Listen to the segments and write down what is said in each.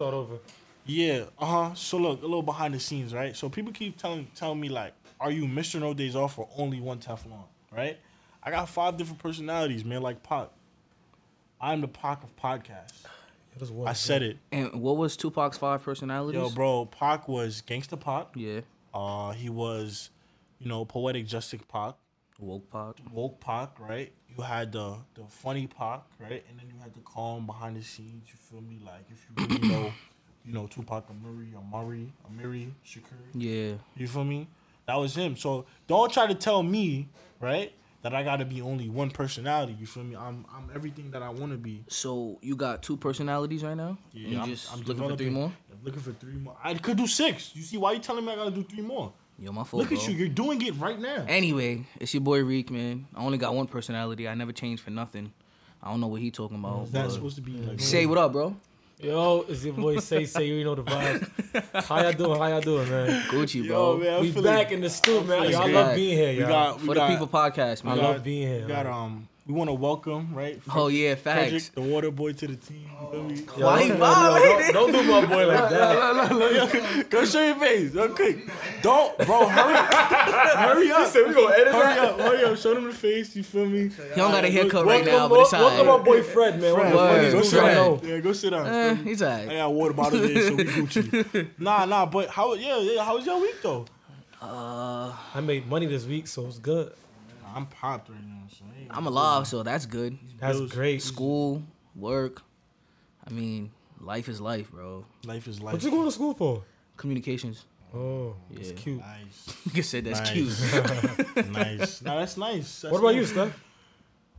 Start over. Yeah, uh huh. So look, a little behind the scenes, right? So people keep telling telling me like, are you Mr. No Days Off or only one Teflon, right? I got five different personalities, man, like Pac. I'm the Pac of podcasts. It was one, I said it. And what was Tupac's five personalities? Yo, bro, Pac was Gangsta Pac. Yeah. Uh, he was, you know, poetic justice Pac, Woke Pac. woke Pac, right? You had the the funny Pac, right? And then you had the calm behind the scenes. You feel me? Like if you really know, you know, Tupac Amiri, Amari, Amiri, Shakur. Yeah. You feel me? That was him. So don't try to tell me, right, that I gotta be only one personality. You feel me? I'm I'm everything that I want to be. So you got two personalities right now? Yeah, you I'm- just I'm looking for three more? I'm looking for three more. I could do six. You see why you telling me I gotta do three more? Yo, my fault, Look at bro. you. You're doing it right now. Anyway, it's your boy Reek, man. I only got one personality. I never changed for nothing. I don't know what he talking about. Is that supposed to be like? Say what up, bro? Yo, it's your boy Say Say. You know the vibes. How y'all doing? How y'all doing, man? Gucci, Yo, bro. man, we feeling- back in the stool, man. feeling Y'all love being here, We y'all. got we For got, the people podcast, man. I love being here. We got um. We want to welcome right. Oh yeah, Frederick, facts. the water boy, to the team. You feel me? Yo, Why don't, he yo, yo, violated? don't, don't do my boy like that. Go show your face, real quick. Don't, bro. Hurry, hurry up. said we gonna edit Hurry that. up, hurry up. Show them the face. You feel me? He don't got a haircut right now, but it's welcome alright. my boy Fred, man. One of the Word. funniest Go dudes sit I Fred. know. down. Yeah, go sit down. Feel me? he's I alright. got water bottle there, so we Gucci. Nah, nah, but how? Yeah, yeah. How was your week though? Uh, I made money this week, so it's good. I'm popped right now. So I ain't- I'm alive, so that's good. That's Bills. great. School, work. I mean, life is life, bro. Life is life. What you going to school for? Communications. Oh, it's Yeah. cute. Nice, You said that's Nice. cute. nice. Nah, that's nice. That's What about you, nice. Steph?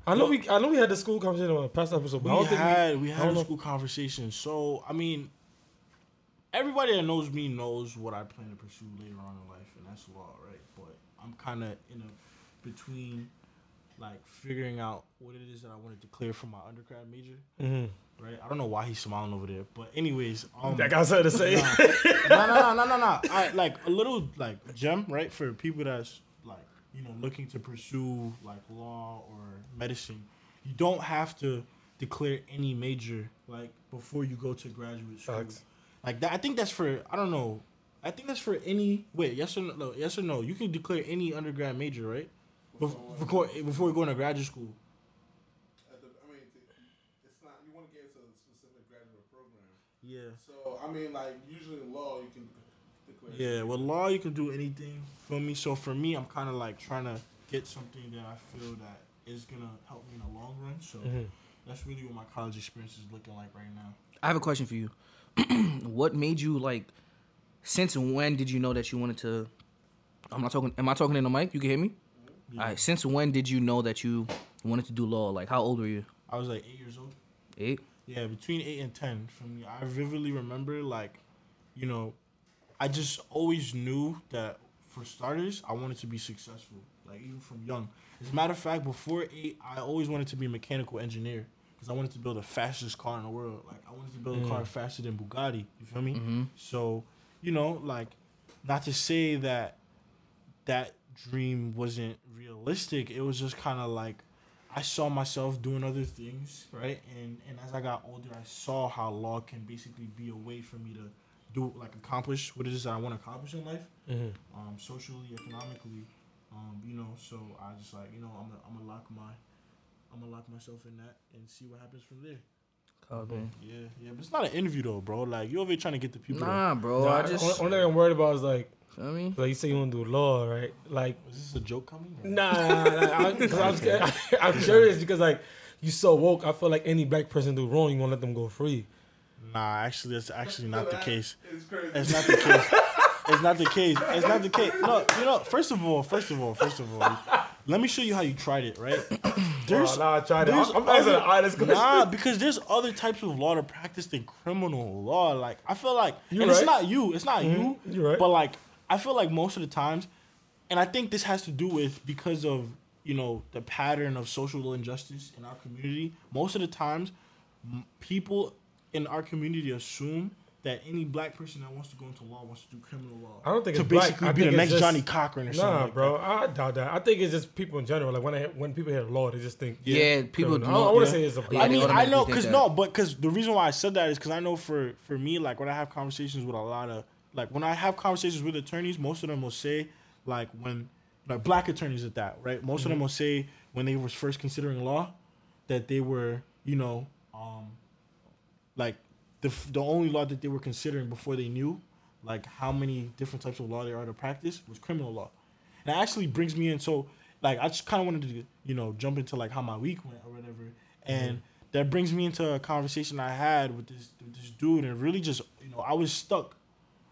I know we I know we had the school conversation on the past episode, but We I don't think had we I had don't a know. school conversation. So I mean, everybody that knows me knows what I plan to pursue later on in life, and that's law, right? But I'm kind of in a between, like figuring out what it is that I wanted to clear for my undergrad major, Mhm. right? I don't know why he's smiling over there, but anyways, um, I got something to say. no, no, no, no, no, no. I like a little like gem, right? For people that's like you know looking to pursue like law or medicine, you don't have to declare any major like before you go to graduate school. Facts. Like that, I think that's for I don't know. I think that's for any wait yes or no, no yes or no. You can declare any undergrad major, right? Bef- Before before you go into graduate school. The, I mean, it's not. You want to get into a specific graduate program. Yeah. So I mean, like usually in law, you can declare. Yeah, with law you can do anything. Feel me? So for me, I'm kind of like trying to get something that I feel that is gonna help me in the long run. So Mhm. that's really what my college experience is looking like right now. I have a question for you. what made you like? Since when did you know that you wanted to? I'm not talking. Am I talking in the mic? You can hear me. All right. Since when did you know that you wanted to do law? Like, how old were you? I was like eight years old. Eight. Yeah, between eight and ten. For me, I vividly remember like, you know, I just always knew that for starters, I wanted to be successful. Like even from young. As a matter of fact, before eight, I always wanted to be a mechanical engineer because I wanted to build the fastest car in the world. Like I wanted to build a car faster than Bugatti. You feel me? Mm-hmm. So, you know, like, not to say that that dream wasn't realistic. It was just kind of like I saw myself doing other things, right? And and as I got older, I saw how law can basically be a way for me to do like accomplish what it is that I want to accomplish in life, Mhm. um, socially, economically, um, you know. So I just like you know I'm gonna, I'm gonna lock my I'm gonna lock myself in that and see what happens from there. Mm-hmm. Yeah, yeah, but it's not an interview though, bro. Like you're over here trying to get the people. to- Nah, bro. Nah, I just. only, only thing I'm worried about is like, Feel me? like you say you want to do law, right? Like, Is this a joke coming? or- nah, nah, nah, I, cause I'm, scared, I'm curious because like you so woke. I feel like any black person do wrong, you gonna let them go free. Nah, actually, that's actually not the case. It's crazy. It's not the case. It's not the case. It's not the case. No, you know. First of all, first of all, first of all, let me show you how you tried it. Right? There's Oh, nah, I tried it. I'm, I'm other- an honest question. Nah, because there's other types of law to practice than criminal law. Like I feel like, You're and it's not you. It's not you. Mhm, you're right. But like, I feel like most of the times, and I think this has to do with because of you know the pattern of social injustice in our community. Most of the times, m- people in our community assume that any black person that wants to go into law wants to do criminal law. I don't think to it's black. basically I be the think it's next just- Johnnie Cochran or something. Nah, like bro, that. I doubt that. I think it's just people in general. Like when I, when people hear law, they just think. Yeah, people. criminal. I, I want yeah. to say it's a black. I mean, I know because no, but because the reason why I said that is because I know for for me, like when I have conversations with a lot of like when I have conversations with attorneys, most of them will say like when like black attorneys at that, right? Most of them will say when they was first considering law that they were, you know, um, like the the only law that they were considering before they knew like how many different types of law there are to practice was criminal law. And it actually brings me in so like I just kind of wanted to you know jump into like how my week went or whatever, and that brings me into a conversation I had with this with this dude, and really just you know I was stuck,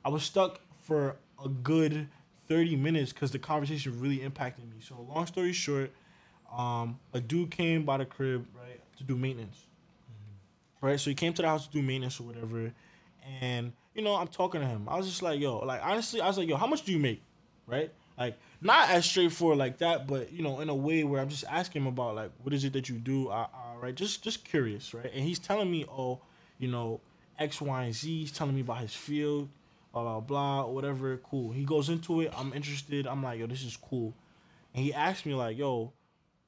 I was stuck for a good thirty minutes because the conversation really impacted me. So long story short, um, a dude came by the crib right to do maintenance, right? So he came to the house to do maintenance or whatever, and you know I'm talking to him. I was just like, yo, like honestly, I was like, yo, how much do you make, right? Like not as straightforward like that, but you know, in a way where I'm just asking him about like what is it that you do, uh, uh, right? Just just curious, right? And he's telling me, oh, you know, X, Y, and Z. He's telling me about his field, blah blah blah, whatever. Cool. He goes into it. I'm interested. I'm like, yo, this is cool. And he asked me like, yo,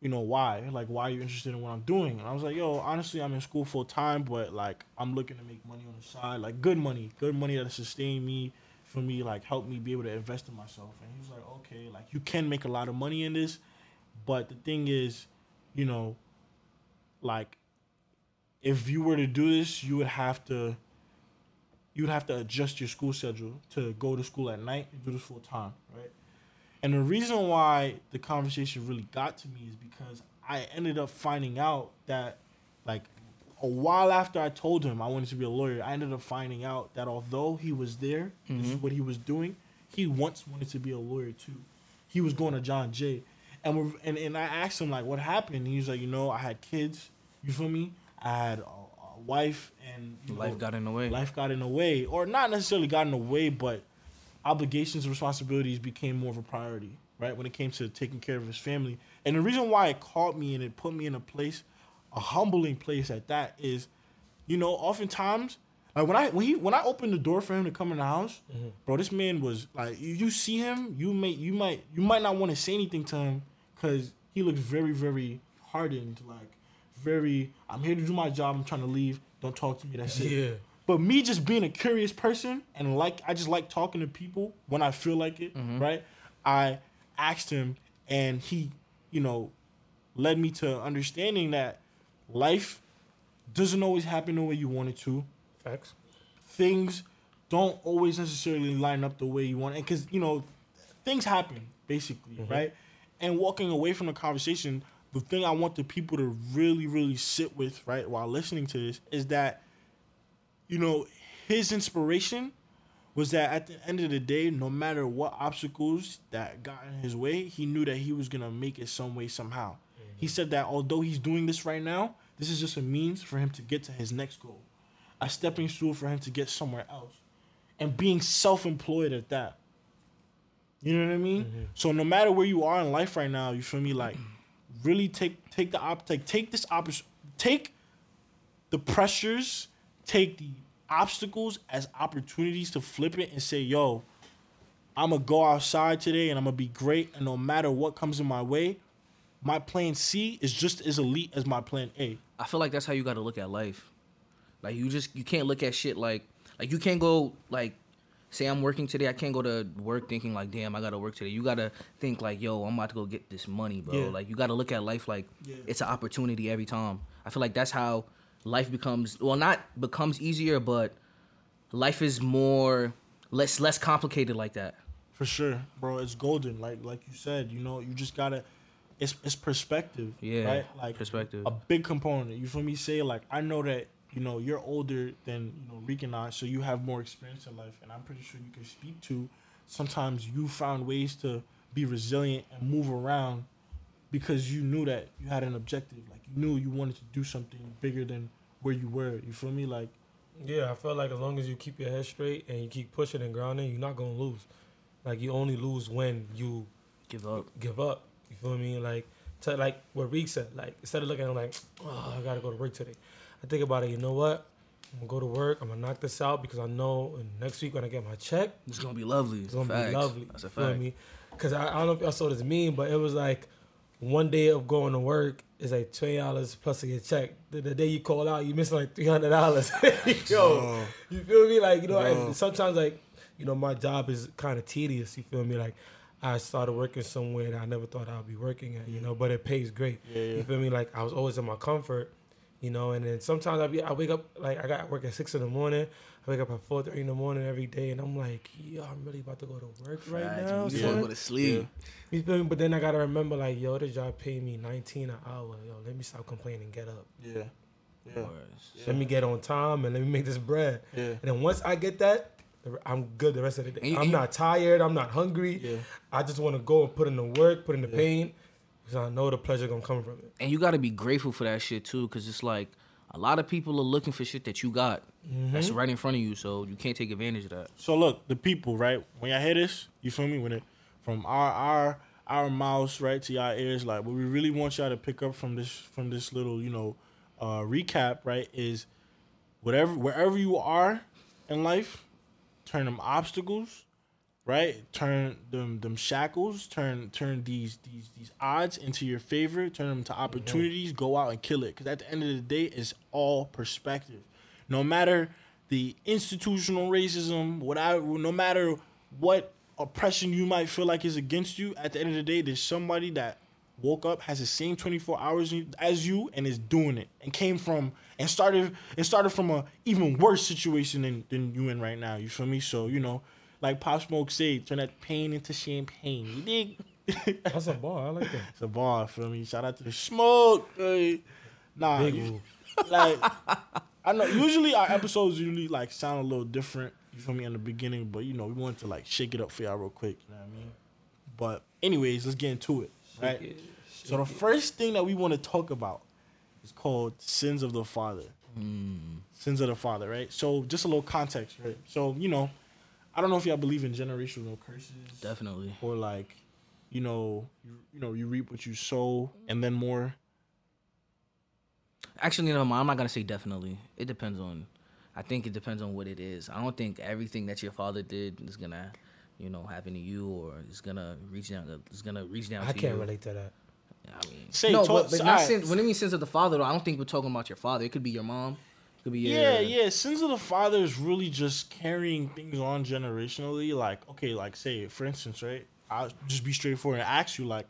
you know, why? Like, why are you interested in what I'm doing? And I was like, yo, honestly, I'm in school full time, but like, I'm looking to make money on the side, like good money, good money that'll sustain me, for me, like help me be able to invest in myself. And he was like, okay, like you can make a lot of money in this, but the thing is, you know, like if you were to do this, you would have to you would have to adjust your school schedule to go to school at night and do this full time, right? And the reason why the conversation really got to me is because I ended up finding out that like a while after I told him I wanted to be a lawyer, I ended up finding out that although he was there, this is mm-hmm. what he was doing, he once wanted to be a lawyer too. He was going to John Jay. And we're, and, and I asked him like what happened. He was like, you know, I had kids, you feel me? I had a, a wife and Life know, got in the way. life got in the way, or not necessarily got in the way, but obligations and responsibilities became more of a priority, right? When it came to taking care of his family. And the reason why it caught me and it put me in a place, a humbling place at that, is, you know, oftentimes, like when I when he when I opened the door for him to come in the house, mm-hmm. bro, this man was like, you, you see him, you may you might you might not want to say anything to him because he looks very very hardened, like very. I'm here to do my job. I'm trying to leave. Don't talk to me. That's it. But me just being a curious person and like I just like talking to people when I feel like it, mm-hmm. right? I asked him and he, you know, led me to understanding that life doesn't always happen the way you want it to. Facts. Things don't always necessarily line up the way you want it because you know things happen basically, mm-hmm. right? And walking away from the conversation, the thing I want the people to really, really sit with, right, while listening to this, is that you know, his inspiration was that at the end of the day, no matter what obstacles that got in his way, he knew that he was gonna make it some way, somehow. He said that although he's doing this right now, this is just a means for him to get to his next goal, a stepping stool for him to get somewhere else, and being self-employed at that. You know what I mean? Mm-hmm. So no matter where you are in life right now, you feel me? Like, really take take the op take take this oppor- take the pressures, take the obstacles as opportunities to flip it and say, yo, I'm gonna go outside today and I'm gonna be great. And no matter what comes in my way, my plan C is just as elite as my plan A. I feel like that's how you got to look at life. Like you just you can't look at shit like like you can't go like say I'm working today. I can't go to work thinking like damn I got to work today. You got to think like yo I'm about to go get this money, bro. Yeah. Like you got to look at life like Yeah. it's an opportunity every time. I feel like that's how life becomes well not becomes easier, but life is more less less complicated like that. For sure, bro. It's golden. Like like you said, you know, you just gotta. It's it's perspective. Yeah, Right. Like perspective. A big component. You feel me? Say like I know that you know you're older than you know Reek and I, so you have more experience in life, and I'm pretty sure you can speak to. Sometimes you found ways to be resilient and move around because you knew that you had an objective. Like you knew you wanted to do something bigger than where you were. You feel me? Like Yeah, I feel like as long as you keep your head straight and you keep pushing and grounding, you're not gonna lose. Like you only lose when you Give up. give up. You feel me? Like to, like what Reek said. Like instead of looking at it like, oh, I gotta go to work today. I think about it. You know what? I'm gonna go to work. I'm gonna knock this out because I know next week when I get my check, It's gonna be lovely. it's gonna Facts. be lovely. That's a you feel fact. me? Because I, I don't know if y'all saw this meme, but it was like one day of going to work is like twenty dollars plus get check. The, the day you call out, you miss like three hundred dollars. Yo, you feel me? Like you know, and sometimes like you know, my job is kind of tedious. You feel me? Like I started working somewhere that I never thought I'd be working at. You know, but it pays great. Yeah, yeah. You feel me? Like I was always in my comfort. You know, and then sometimes I be I wake up like I got work at six in the morning. I wake up at four thirty in the morning every day, and I'm like, yo, I'm really about to go to work right Facts. now. You just Yeah. wanna son. go to sleep. You feel? But then I gotta remember, like, yo, this job paid me 19 an hour. Yo, let me stop complaining, and get up. Yeah. Yeah. Words. Let me get on time and let me make this bread. Yeah. And then once I get that, I'm good the rest of the day. I'm not tired. I'm not hungry. Yeah. I just want to go and put in the work, put in the Yeah. pain, because I know the pleasure gonna come from it. And you gotta be grateful for that shit too, cause it's like a lot of people are looking for shit that you got. That's Mm-hmm. right in front of you, so you can't take advantage of that. So look, the people, right? When y'all hear this, you feel me? When it from our our our mouths right to y'all ears, like what we really want y'all to pick up from this from this little, you know, uh recap, right, is whatever wherever you are in life, turn them obstacles, right? Turn them them shackles, turn turn these these these odds into your favor, turn them to opportunities, go out and kill it. Cause at the end of the day, it's all perspective. No matter the institutional racism, whatever no matter what oppression you might feel like is against you, at the end of the day, there's somebody that woke up, has the same 24 hours as you, and is doing it, and came from and started and started from a even worse situation than, than you in right now. You feel me? So you know, like Pop Smoke said, turn that pain into champagne. You dig? That's a bar. I like that. it's a bar. Feel me? Shout out to the smoke. hey. Nah, Big you- like I know. Usually our episodes usually like sound a little different. You feel me in the beginning, but you know we wanted to like shake it up for y'all real quick. You know what I mean? But anyways, let's get into it. Right. So the first thing that we want to talk about is called sins of the father. Sins of the father, right? So just a little context, right? So you know, I don't know if y'all believe in generational curses Definitely. or like, you know, you, you know, you reap what you sow, and then more. Actually, no, I'm not gonna say definitely. It depends on. I think it depends on what it is. I don't think everything that your father did is gonna, you know, happen to you or is gonna reach down. Is gonna reach down. I to can't you. relate to that. I mean, Say, no, talk- but, but not alright. sin, when it means sins of the father, though, I don't think we're talking about your father. It could be your mom. Could be your Yeah, yeah. Sins of the father is really just carrying things on generationally. Like, okay, like say, for instance, right? I'll just be straightforward and ask you, like,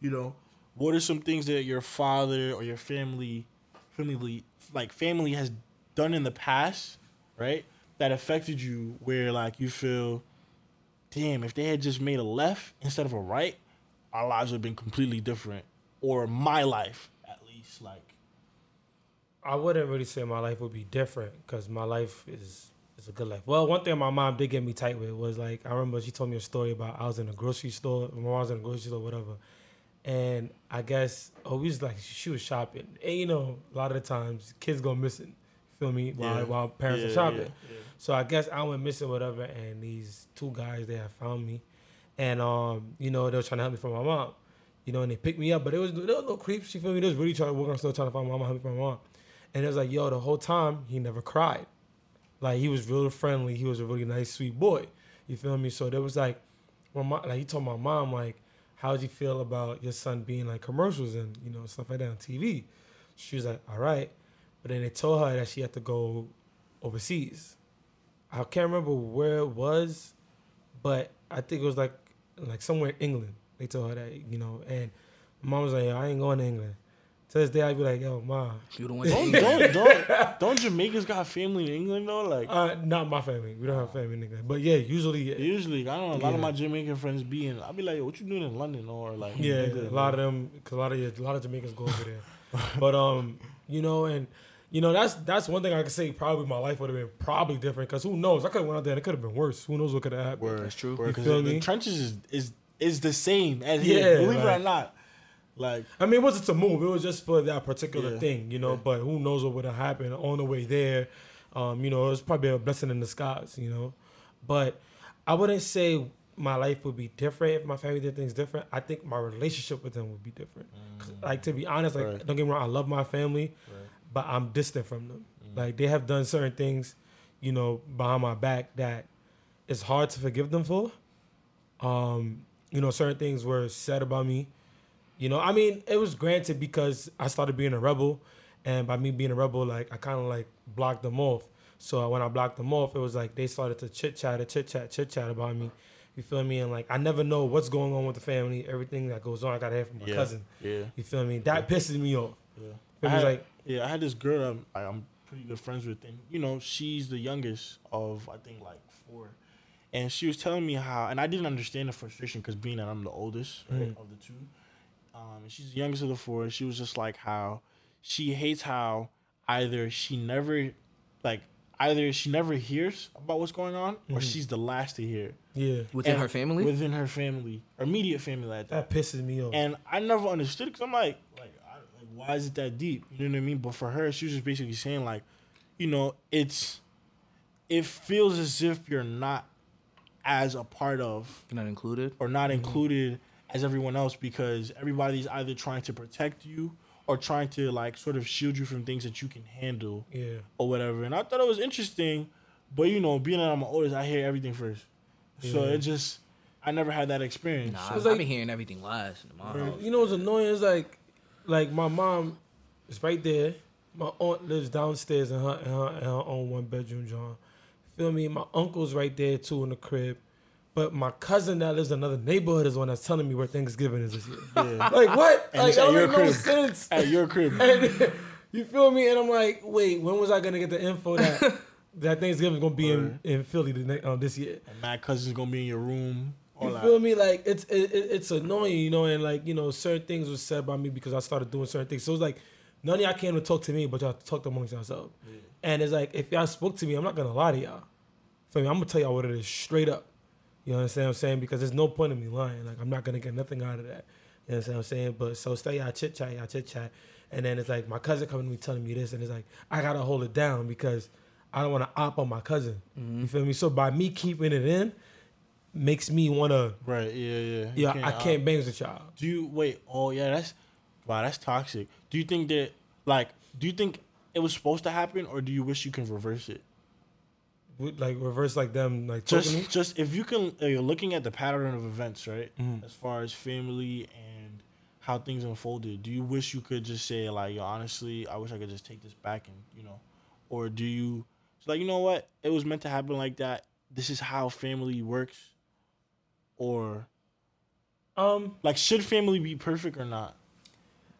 you know, what are some things that your father or your family, family, like family has done in the past, right? That affected you, where like you feel, damn, if they had just made a left instead of a right, our lives would have been completely different, or my life at least, like. I wouldn't really say my life would be different because my life is is a good life. Well, one thing my mom did get me tight with was like I remember she told me a story about I was in a grocery store. My mom was in a grocery store, whatever, and I guess oh we was like she was shopping, and you know a lot of the times kids go missing. Feel me? While Yeah. while parents Yeah, are shopping. yeah. So I guess I went missing, whatever, and these two guys they had found me, and um, you know they were trying to help me from my mom, you know, and they picked me up, but it was there was no creeps. You feel me? They was really trying to work on still trying to find my mom, help me find my mom, and it was like, yo, the whole time he never cried, like he was real friendly. He was a really nice, sweet boy. You feel me? So there was like, my like he told my mom like, how would you feel about your son being like commercials and you know stuff like that on TV? She was like, all right, but then they told her that she had to go overseas. I can't remember where it was, but I think it was like like somewhere in England. They told her that, you know, and mom was like, I ain't going to England. To this day, I'd be like, yo, ma, You the one. Don't, don't, don't, don't Jamaicans got family in England though? Like uh, not my family. We don't have family in England. But yeah, usually, usually, I don't know. A lot of my Jamaican friends be in. I'd be like, what you doing in London or like? yeah, England, a lot of them, cause a lot of a lot of Jamaicans go over there. but um, you know, and you know, that's that's one thing I could say. Probably my life would have been probably different. Cause who knows? I could have went out there and it could have been worse. Who knows what could have happened? Word, That's true. Word, You 'cause feel the, the trenches is, is is the same as Yeah, here. Believe it or not. Like I mean, it wasn't to move. It was just for that particular Yeah. thing, you know. But who knows what would have happened on the way there? Um, you know, it was probably a blessing in disguise, you know. But I wouldn't say my life would be different if my family did things different. I think my relationship with them would be different. 'Cause, Like to be honest, like Right. don't get me wrong, I love my family, Right. but I'm distant from them. Like they have done certain things, you know, behind my back that it's hard to forgive them for. Um, you know, certain things were said about me. You know, I mean, it was granted because I started being a rebel, and by me being a rebel, like I kind of like blocked them off. So when I blocked them off, it was like they started to chit chat, chit chat, chit chat about me. You feel me? And like I never know what's going on with the family. Everything that goes on, I gotta hear from my Yeah. cousin. Yeah. You feel me? That pisses me off. Yeah. It I was had, like, yeah, I had this girl I'm, I'm pretty good friends with, and you know, she's the youngest of I think like four, and she was telling me how, and I didn't understand the frustration because being that I'm the oldest right, Mhm. of the two, um, and she's the youngest of the four. And she was just like how she hates how either she never, like either she never hears about what's going on, or Mhm. she's the last to hear yeah, Within And her family? within her family, or immediate family at that. that pisses me off. And I never understood because I'm like, like, I, like, why is it that deep? You know what I mean? But for her, she was just basically saying like, you know, it's, it feels as if you're not as a part of Not included. or not included as everyone else because everybody's either trying to protect you or trying to like sort of shield you from things that you can handle yeah, or whatever. And I thought it was interesting, but you know, being that I'm the oldest, I hear everything first. So it just, I never had that experience. Nah, So- It's I've like- been hearing everything last in my house. you know what's annoying is like, like my mom is right there. My aunt lives downstairs in her in her, in her own one bedroom, John. Feel me? My uncle's right there too in the crib. But my cousin that lives in another neighborhood is the one that's telling me where Thanksgiving is this year. yeah. like what? And like that your no crib. sense. At your crib. And you feel me? And I'm like, wait, when was I gonna get the info that that Thanksgiving's gonna be in, in Philly the this year? and my cousin's gonna be in your room. All You that. feel me? Like it's it, it- it's annoying, you know, and like you know, certain things was said by me because I started doing certain things. So it's like none of y'all came to talk to me, but y'all talked amongst yourselves. And it's like if y'all spoke to me, I'm not gonna lie to y'all. Feel me? I'm gonna tell y'all what it is straight up. You understand what I'm saying? Because there's no point in me lying. Like I'm not gonna get nothing out of that. You understand what I'm saying? But so stay y'all chit chat, y'all chit chat, and then it's like my cousin coming to me telling me this, and it's like I gotta hold it down because I don't want to op on my cousin. You feel me? So by me keeping it in, makes me wanna Right. Yeah. Yeah. Yeah, I uh, can't bang with y'all. do you wait? Oh yeah, that's wow. That's toxic. Do you think that like? Do you think it was supposed to happen, or do you wish you can reverse it? Would, Like reverse like them like Just, me. just if you can, uh, you're looking at the pattern of events, right? Mhm. As far as family and how things unfolded, do you wish you could just say like, yo, honestly, I wish I could just take this back and you know, or do you like, you know what, it was meant to happen like that. This is how family works, or Um, like, should family be perfect or not?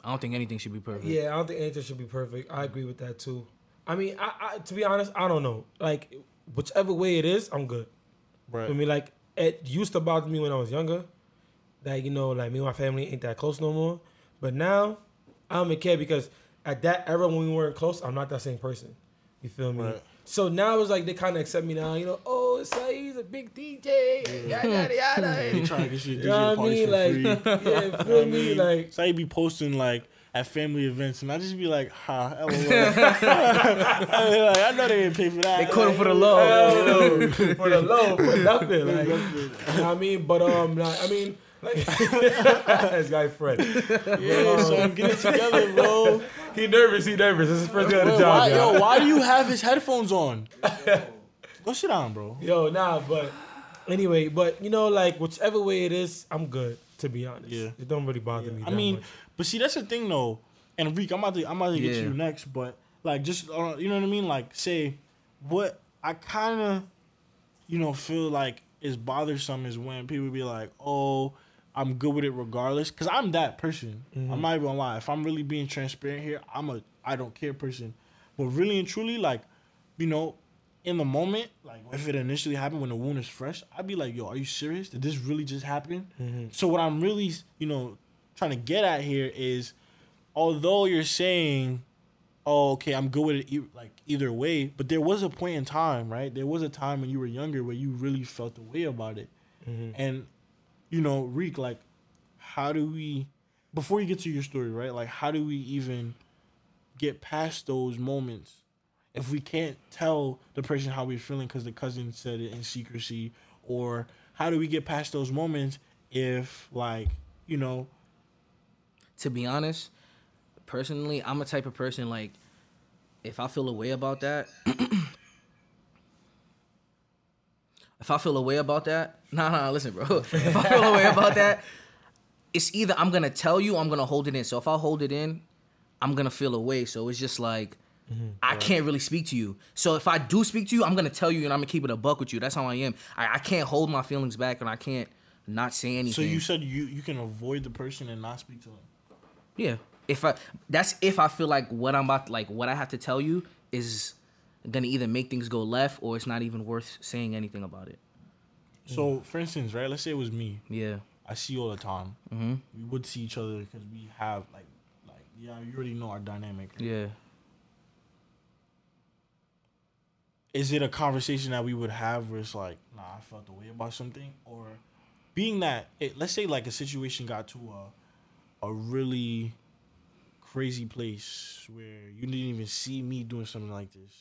I don't think anything should be perfect. yeah, I don't think anything should be perfect. I agree with that too. I mean, I, I to be honest, I don't know. Like whichever way it is, I'm good. Right. I mean, like it used to bother me when I was younger. That you know, like me and my family ain't that close no more. But now, I don't care because at that era when we weren't close, I'm not that same person. You feel me? Right. So now it's like they kind of accept me now. You know, oh, he's a big DJ. Yada yada yada. They trying to get you You DJ know what I mean? for Like, free. yeah, feel me? mean, Like, so you be posting like at family events, and I just be like, ha, lol. I, mean, like, I know they didn't pay for that. They caught him for the low. for the low, for nothing. Like, you know what I mean, but um, like, I mean, like, this guy Fred. Yeah, so get it together, bro. He nervous. He nervous. This is his first day on the job. why, yo, why do you have his headphones on? Go sit down, bro. Yo, nah, but anyway, but you know, like whichever way it is, I'm good. To be honest, Yeah. it don't really bother me. I mean, much. But see, that's the thing though. And Reek, I'm about to, I'm about to get Yeah. to you next, but like, just uh, you know what I mean? Like, say what I kind of, you know, feel like is bothersome is when people be like, "Oh, I'm good with it regardless," because I'm that person. I'm not even gonna lie. If I'm really being transparent here, I'm a I don't care person. But really and truly, like, you know, in the moment, like if it initially happened when the wound is fresh, I'd be like, "Yo, are you serious? Did this really just happen?" So what I'm really, you know, trying to get at here is, although you're saying, "Oh, okay, I'm good with it," e- like either way, but there was a point in time, right? There was a time when you were younger where you really felt the way about it, mm-hmm. and you know, Reek, like, how do we? Before you get to your story, right? Like, how do we even get past those moments if we can't tell the person how we're feeling because the cousin said it in secrecy, or how do we get past those moments if, like, you know, to be honest, personally, I'm a type of person like if I feel a way about that, if I feel a way about that, nah, nah, listen, bro. If I feel a way about that, it's either I'm gonna tell you, or I'm gonna hold it in. So if I hold it in, I'm gonna feel a way. So it's just like mm-hmm. I can't really speak to you. So if I do speak to you, I'm gonna tell you, and I'm gonna keep it a buck with you. That's how I am. I, I can't hold my feelings back, and I can't not say anything. So you said you you can avoid the person and not speak to them. Yeah. If I that's if I feel like what I'm about like what I have to tell you is gonna either make things go left or it's not even worth saying anything about it. So for instance, right? Let's say it was me. Yeah. I see you all the time. Mm-hmm. We would see each other because we have like like yeah, you already know our dynamic. Yeah. Is it a conversation that we would have where it's like, nah, I felt the way about something, or being that it, let's say like a situation got to a a really crazy place where you didn't even see me doing something like this,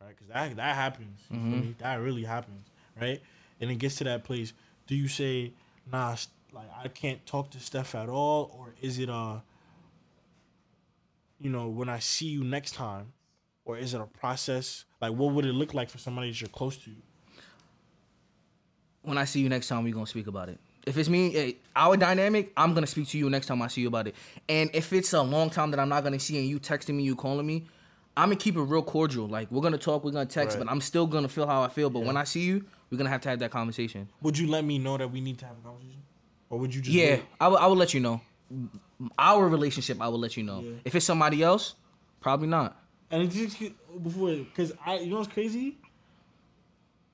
right? Because that that happens. You feel me? That really happens, right? And it gets to that place. Do you say, nah, like I can't talk to Steph at all, or is it uh, you know, when I see you next time, or is it a process? Like, what would it look like for somebody that you're close to? When I see you next time, we gonna speak about it. If it's me, eh, our dynamic, I'm gonna speak to you next time I see you about it. And if it's a long time that I'm not gonna see and you texting me, you calling me, I'm gonna keep it real cordial. Like we're gonna talk, we're gonna text, Right. but I'm still gonna feel how I feel. But when I see you, we're gonna have to have that conversation. Would you let me know that we need to have a conversation, or would you just Yeah, wait? I will let you know. Our relationship, I will let you know. Yeah. If it's somebody else, probably not. And it's just before, because I, you know what's crazy?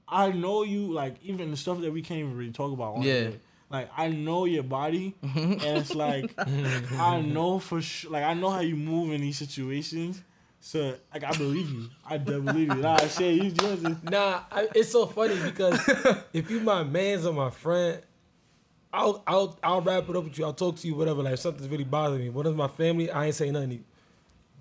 I know you like even the stuff that we can't even really talk about. Yeah. here. Like I know your body, and it's like I know for sure. Like I know how you move in these situations. So like I believe you. I believe you. Nah, Shay, you just Nah, I, it's so funny because if you my man's or my friend, I'll I'll I'll wrap it up with you. I'll talk to you, whatever. Like something's really bothering me. What is my family? I ain't saying nothing.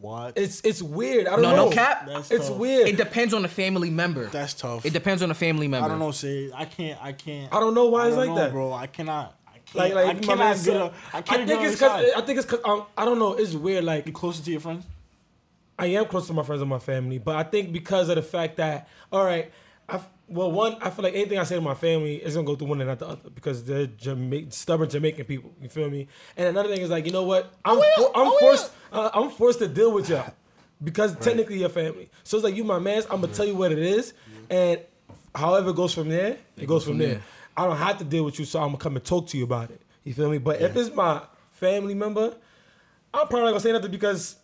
To you. what? It's it's weird. I don't No, know. no cap. That's It's tough. weird. It depends on the family member. That's tough. It depends on the family member. I don't know, Say I can't. I can't. I don't know why I it's don't like know, that. bro. I cannot. I can't. Like like I cannot get son- a. I I can't think it's cause. I think it's cause um, I don't know. It's weird. Like You closer to your friends? I am close to my friends and my family, but I think because of the fact that, all right, I f- well, one, I feel like anything I say to my family is gonna go through one and not the other because they're Jama- stubborn Jamaican people. You feel me? And another thing is like, you know what? I'm for- I'm forced uh, I'm forced to deal with y'all because technically you're family. So it's like you my man's. I'm gonna tell you what it is, and however it goes from there, it, goes from there. I don't have to deal with you, so I'm gonna come and talk to you about it. You feel me? But if it's my family member, I'm probably not gonna say nothing because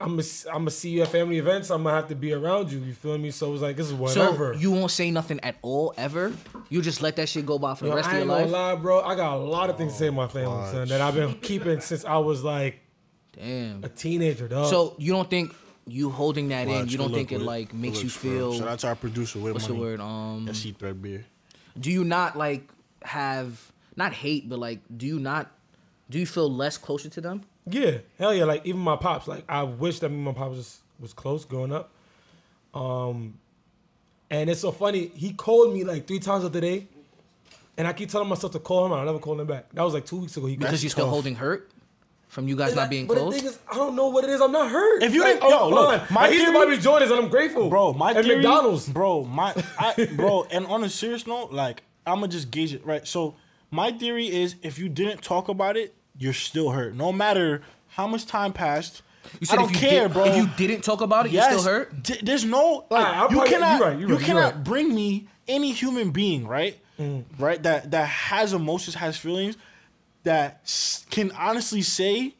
I'm gonna I'm gonna see you at family events. I'm gonna have to be around you. You feel me? So it's like this is whatever. So you won't say nothing at all ever. You just let that shit go by for the Yo, rest I of ain't gonna lie, bro. I got a lot of things to say to my family, son, that I've been keeping since I was like Damn. a teenager, dog. So you don't think you holding that in? You don't think it like good makes you looks, bro. feel? Shout out to our producer. With What's money. the word? Um, Yes, he thread beer. do you not like have not hate, but like do you not do you feel less closer to them? yeah, hell yeah. Like even my pops, like I wish that me my pops was, was close growing up. Um, and it's so funny. He called me like three times of the day, and I keep telling myself to call him. and I never called him back. That was like two weeks ago. He Because you're still holding hurt from you guys And not I- being but close. the thing is, I don't know what it is. I'm not hurt. If you like, didn't- I'm yo, look, my like, he's theory- about to be Jordans, and I'm grateful, Bro, my and theory, McDonald's. Bro, my I, bro, and on a serious note, like I'm gonna just gauge it right. So my theory is, if you didn't talk about it, you're still hurt, no matter how much time passed. you said I don't if you care, did, bro. If you didn't talk about it, yes, you're still hurt. d- there's no like Alright, I'll you probably- cannot you're right, you're you right, cannot right. bring me any human being right Mm. right that that has emotions has feelings that can honestly say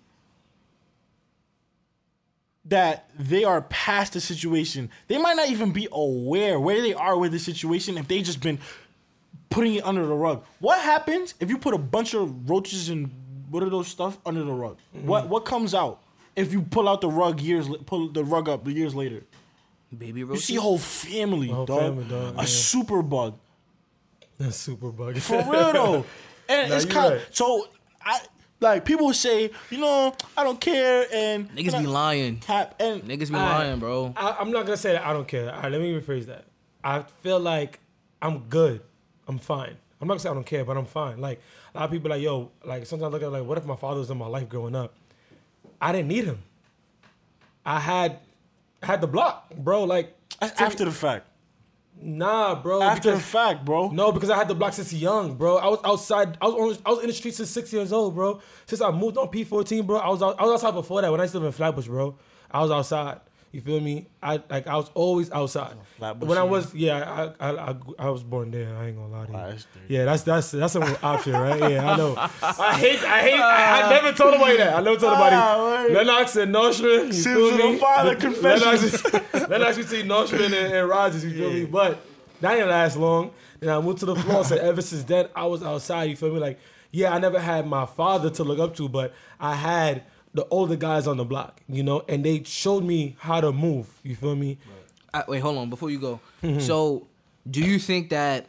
that they are past the situation. They might not even be aware where they are with the situation if they just been putting it under the rug. What happens if you put a bunch of roaches and what are those stuff under the rug? Mm-hmm. What what comes out if you pull out the rug years pull the rug up years later? Baby roaches. You see whole family, whole dog. family, dog, A yeah. super bug. That's super bug. For real though. And Nah, it's kind right. so I like people say, you know, I don't care and Niggas and be I- lying. Cap and Niggas be Alright. lying, bro. I, I'm not gonna say that I don't care. All right, let me rephrase that. I feel like I'm good. I'm fine. I'm not gonna say I don't care, but I'm fine. Like a lot of people, like yo, like sometimes I look at like, what if my father was in my life growing up? I didn't need him. I had had the block, bro. Like That's after the fact. Nah, bro. After the because- fact, bro. No, because I had the block since young, bro. I was outside. I was on, I was in the streets since six years old, bro. Since I moved on P14, bro. I was out, I was outside before that when I used to live in Flatbush, bro. I was outside. You feel me? I like I was always outside. Flatbush, when I was yeah, I, I I I was born there. I ain't gonna lie to you. Ah, yeah, that's that's that's an option, right? Yeah, I know. I hate I hate I, I never told nobody that. I never told nobody. Ah, wait. Lenox and Nostrand. You feel me? the Father Lenox, Lenox between Nostrand and, and Rogers. You feel me? But that didn't last long. Then I moved to the floor. So ever since then, I was outside. You feel me? Like, yeah, I never had my father to look up to, but I had the older guys on the block, you know, and they showed me how to move. You feel me? I, wait, hold on. Before you go, Mm-hmm. so do you think that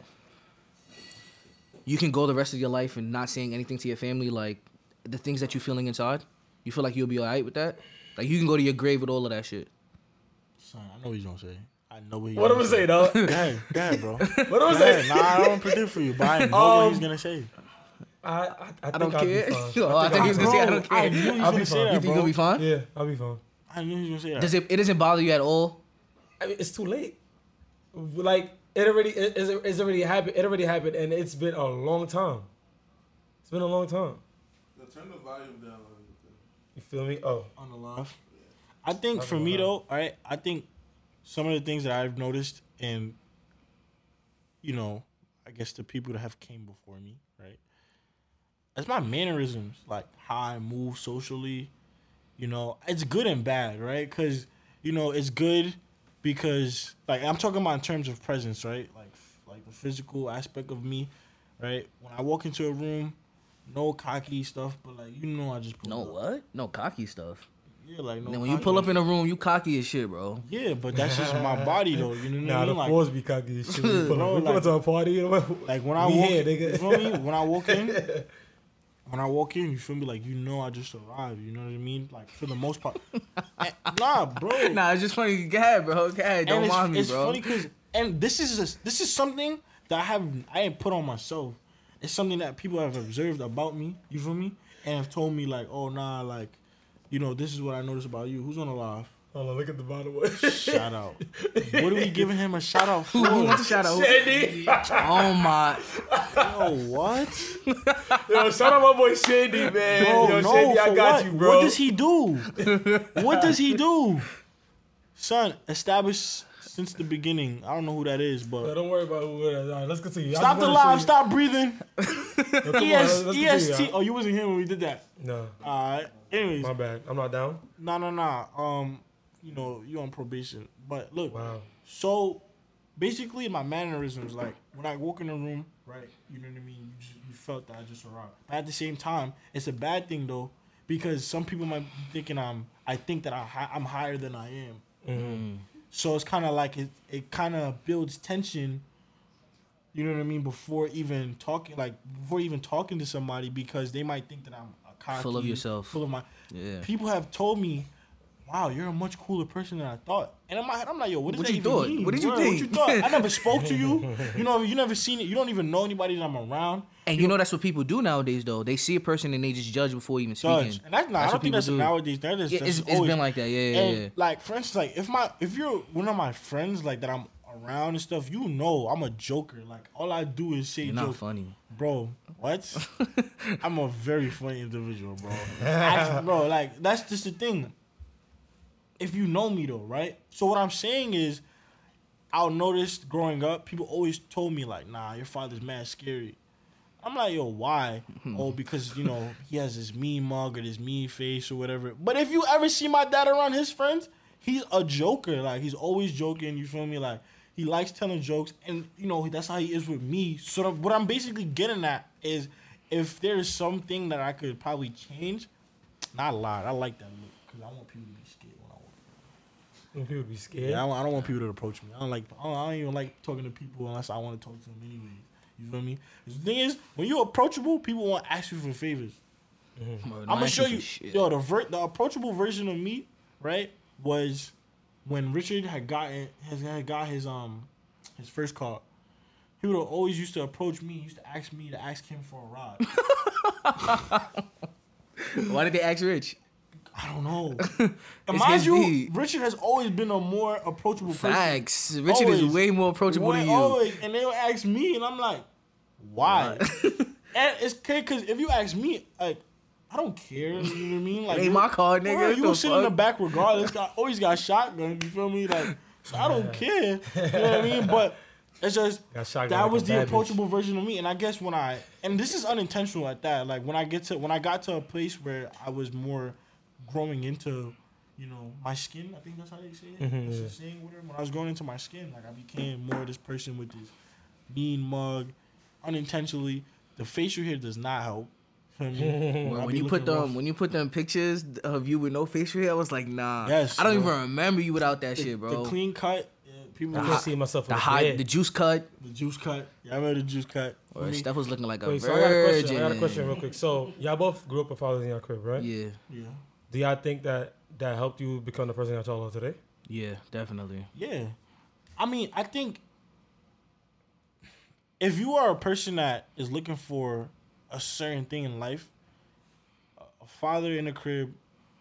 you can go the rest of your life and not saying anything to your family, like the things that you're feeling inside? You feel like you'll be alright with that? Like you can go to your grave with all of that shit. Son, I know what he's gonna say. I know what he's What I'm gonna say, dog? Go ahead, go bro. What I'm gonna say? Nah, I don't predict for you, but I know what Um, he's gonna say. I, I, I, I don't think I'll be care. I think he was gonna say I don't Bro, I care. knew he was I'll be gonna say fine. that, You think bro. you'll be fine? Yeah, I'll be fine. I knew he was gonna say that. Does it? It doesn't bother you at all? I mean, it's too late. Like it already, it, it's, it's already happened. It already happened, and it's been a long time. It's been a long time. Now turn the volume down on the thing. You feel me? Oh, on the live. I think Talk for me though, all right, I think some of the things that I've noticed and you know, I guess the people that have came before me, right? That's my mannerisms, like how I move socially. You know, it's good and bad, right? Cuz you know, it's good because like I'm talking about in terms of presence, right? Like like the physical aspect of me, right? When I walk into a room, no cocky stuff, but like you know I just pulled No up. what? No cocky stuff. Yeah, like no then when you pull up in a room, you cocky as shit, bro. Yeah, but that's just my body though. You know what nah, I the mean? Like, fours be cocky as shit. We pull, Bro, up, we pull like- up to a party. You know, like when I we walk, here, you nigga. feel me? When I walk in, when I walk in, you feel me? Like you know, I just arrived. You know what I mean? Like for the most part, And- nah, bro. Nah, it's just funny. Go ahead, bro. Go ahead. Don't it's, mind me, it's bro. funny because and this is a, this is something that I have I ain't put on myself. It's something that people have observed about me. You feel me? And have told me like, oh nah, like, you know, this is what I noticed about you. Who's on the live? Hold on, look at the bottom one. Shout out. what are we giving him a shout out for? Who, who wants a shout out? Shandy. Oh my. Yo, what? Yo, shout out my boy Shandy, man. Bro, Yo, no, Shandy, I got what? you, bro. What does he do? what does he do? Son, established since the beginning. I don't know who that is, Yo, but don't worry about who it is. All right, let's continue. I stop the live. you- Stop breathing. Yo, come on, ES, let's continue, EST. y'all. Oh, you wasn't here when we did that. No, All right. Anyways, my bad. I'm not down. no, no, no. Um, you know, you're on probation. But look, Wow. so basically, my mannerisms, like when I walk in the room, right? You know what I mean. You, just, you felt that I just arrived. But at the same time, it's a bad thing though, because some people might be thinking I'm. I think that I hi- I'm higher than I am. Mm-hmm. So it's kind of like it. It kind of builds tension. You know what I mean? Before even talking, like before even talking to somebody, because they might think that I'm a cocky, Full of yourself. full of my. Yeah. People have told me, "Wow, you're a much cooler person than I thought." And in my head, I'm like, "Yo, what What that you even thought? mean? What did you Word, think? What you thought? I never spoke to you. You know, you never seen it. You don't even know anybody that I'm around. And you know that's what people do nowadays, though. They see a person and they just judge before even speaking. Judge. And that's not. I don't think that's do. nowadays. That is. Yeah, that's it's, it's been like that. Yeah, yeah, and yeah. like for instance, like if my if you're one of my friends like that I'm around and stuff, you know I'm a joker. Like all I do is say You're not funny. Bro, what? I'm a very funny individual, bro. Actually, bro, like that's just the thing. If you know me though, right? So what I'm saying is I'll notice growing up, people always told me like, nah, your father's mad scary. I'm like, yo, why? oh, because you know he has this mean mug or this mean face or whatever. But if you ever see my dad around his friends, he's a joker. Like he's always joking. You feel me? Like he likes telling jokes, and you know that's how he is with me. So what I'm basically getting at is, if there's something that I could probably change, not a lot. I like that look because I want people to be scared when I walk. When people be scared. Yeah, I don't, I don't want people to approach me. I don't like. I don't, I don't even like talking to people unless I want to talk to them anyway. You feel me? The thing is, when you're approachable, people won't ask you for favors. I'm gonna show you, yo, the ver- the approachable version of me, right, was when Richard had gotten has had got his um his first car. He would always used to approach me. He used to ask me to ask him for a ride. Why did they ask Rich? I don't know. and mind you, beat. Richard has always been a more approachable person. Facts. Richard Always. is way more approachable Way- than you. Always, and they'll ask me, and I'm like, why? and it's crazy because if you ask me, like, I don't care. You know what I mean? Like, Ain't you- my car, nigga. Bro, you the gonna sit in the back regardless. Got always got shotgun. You feel me? Like, so I don't care. You know what I mean? But it's just that like was the bad bitch. approachable version of me. And I guess when I and this is unintentional at that. Like when I get to when I got to a place where I was more growing into, you know, my skin. I think that's how they say it. Mhm, That's yeah. the saying, whatever. When I was growing into my skin, like I became more this person with this mean mug, unintentionally. The facial hair does not help. Feel me? When, when you put looking rough. them when you put them pictures of you with no facial hair, I was like, nah. Yes, I don't bro. even remember you without that the, shit, bro. the clean cut, yeah, people. I was- can't see myself the in high, the the juice cut. The juice cut. Yeah, I remember the juice cut. Or I mean, Steph was looking like a Wait, so I got a question. I got a question real quick. So y'all both grew up with fathers in your crib, right? Yeah, yeah, Do y'all think that that helped you become the person that y'all are today? yeah, definitely. yeah. I mean, I think if you are a person that is looking for a certain thing in life, a a father in the crib,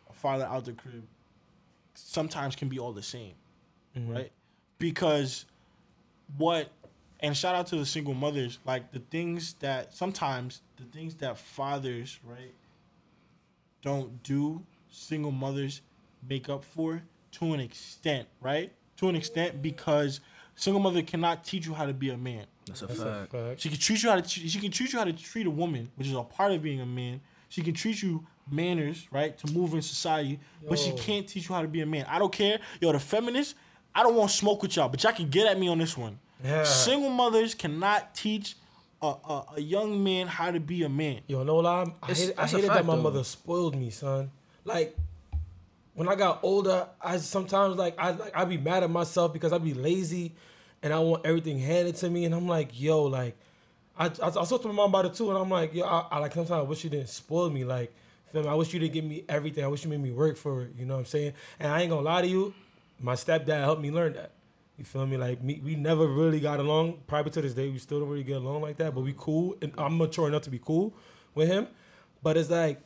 a father out the crib, sometimes can be all the same, mm-hmm. right? Because what and shout out to the single mothers like the things that sometimes the things that fathers right don't do single mothers make up for to an extent right to an extent because single mother cannot teach you how to be a man That's a That's a fact. fact. she can treat you how to she can treat you how to treat a woman, which is a part of being a man. She can treat you manners, right, to move in society, but she can't teach you how to be a man. I don't care, yo, the feminists. I don't want to smoke with y'all, but y'all can get at me on this one. Yeah. Single mothers cannot teach a, a, a young man how to be a man. Yo, no lie, I hate, I that's a hated that my though. mother spoiled me, son. Like when I got older, I sometimes like I like I be mad at myself because I be lazy, and I want everything handed to me, and I'm like, yo, like I I, I talked to my mom about it too, and I'm like, yo, I, I like sometimes I wish you didn't spoil me, like. Feel me? I wish you didn't give me everything. I wish you made me work for it. You know what I'm saying? And I ain't gonna lie to you, my stepdad helped me learn that. You feel me? Like me, we never really got along. Probably to this day, we still don't really get along like that. But we cool, and I'm mature enough to be cool with him. But it's like,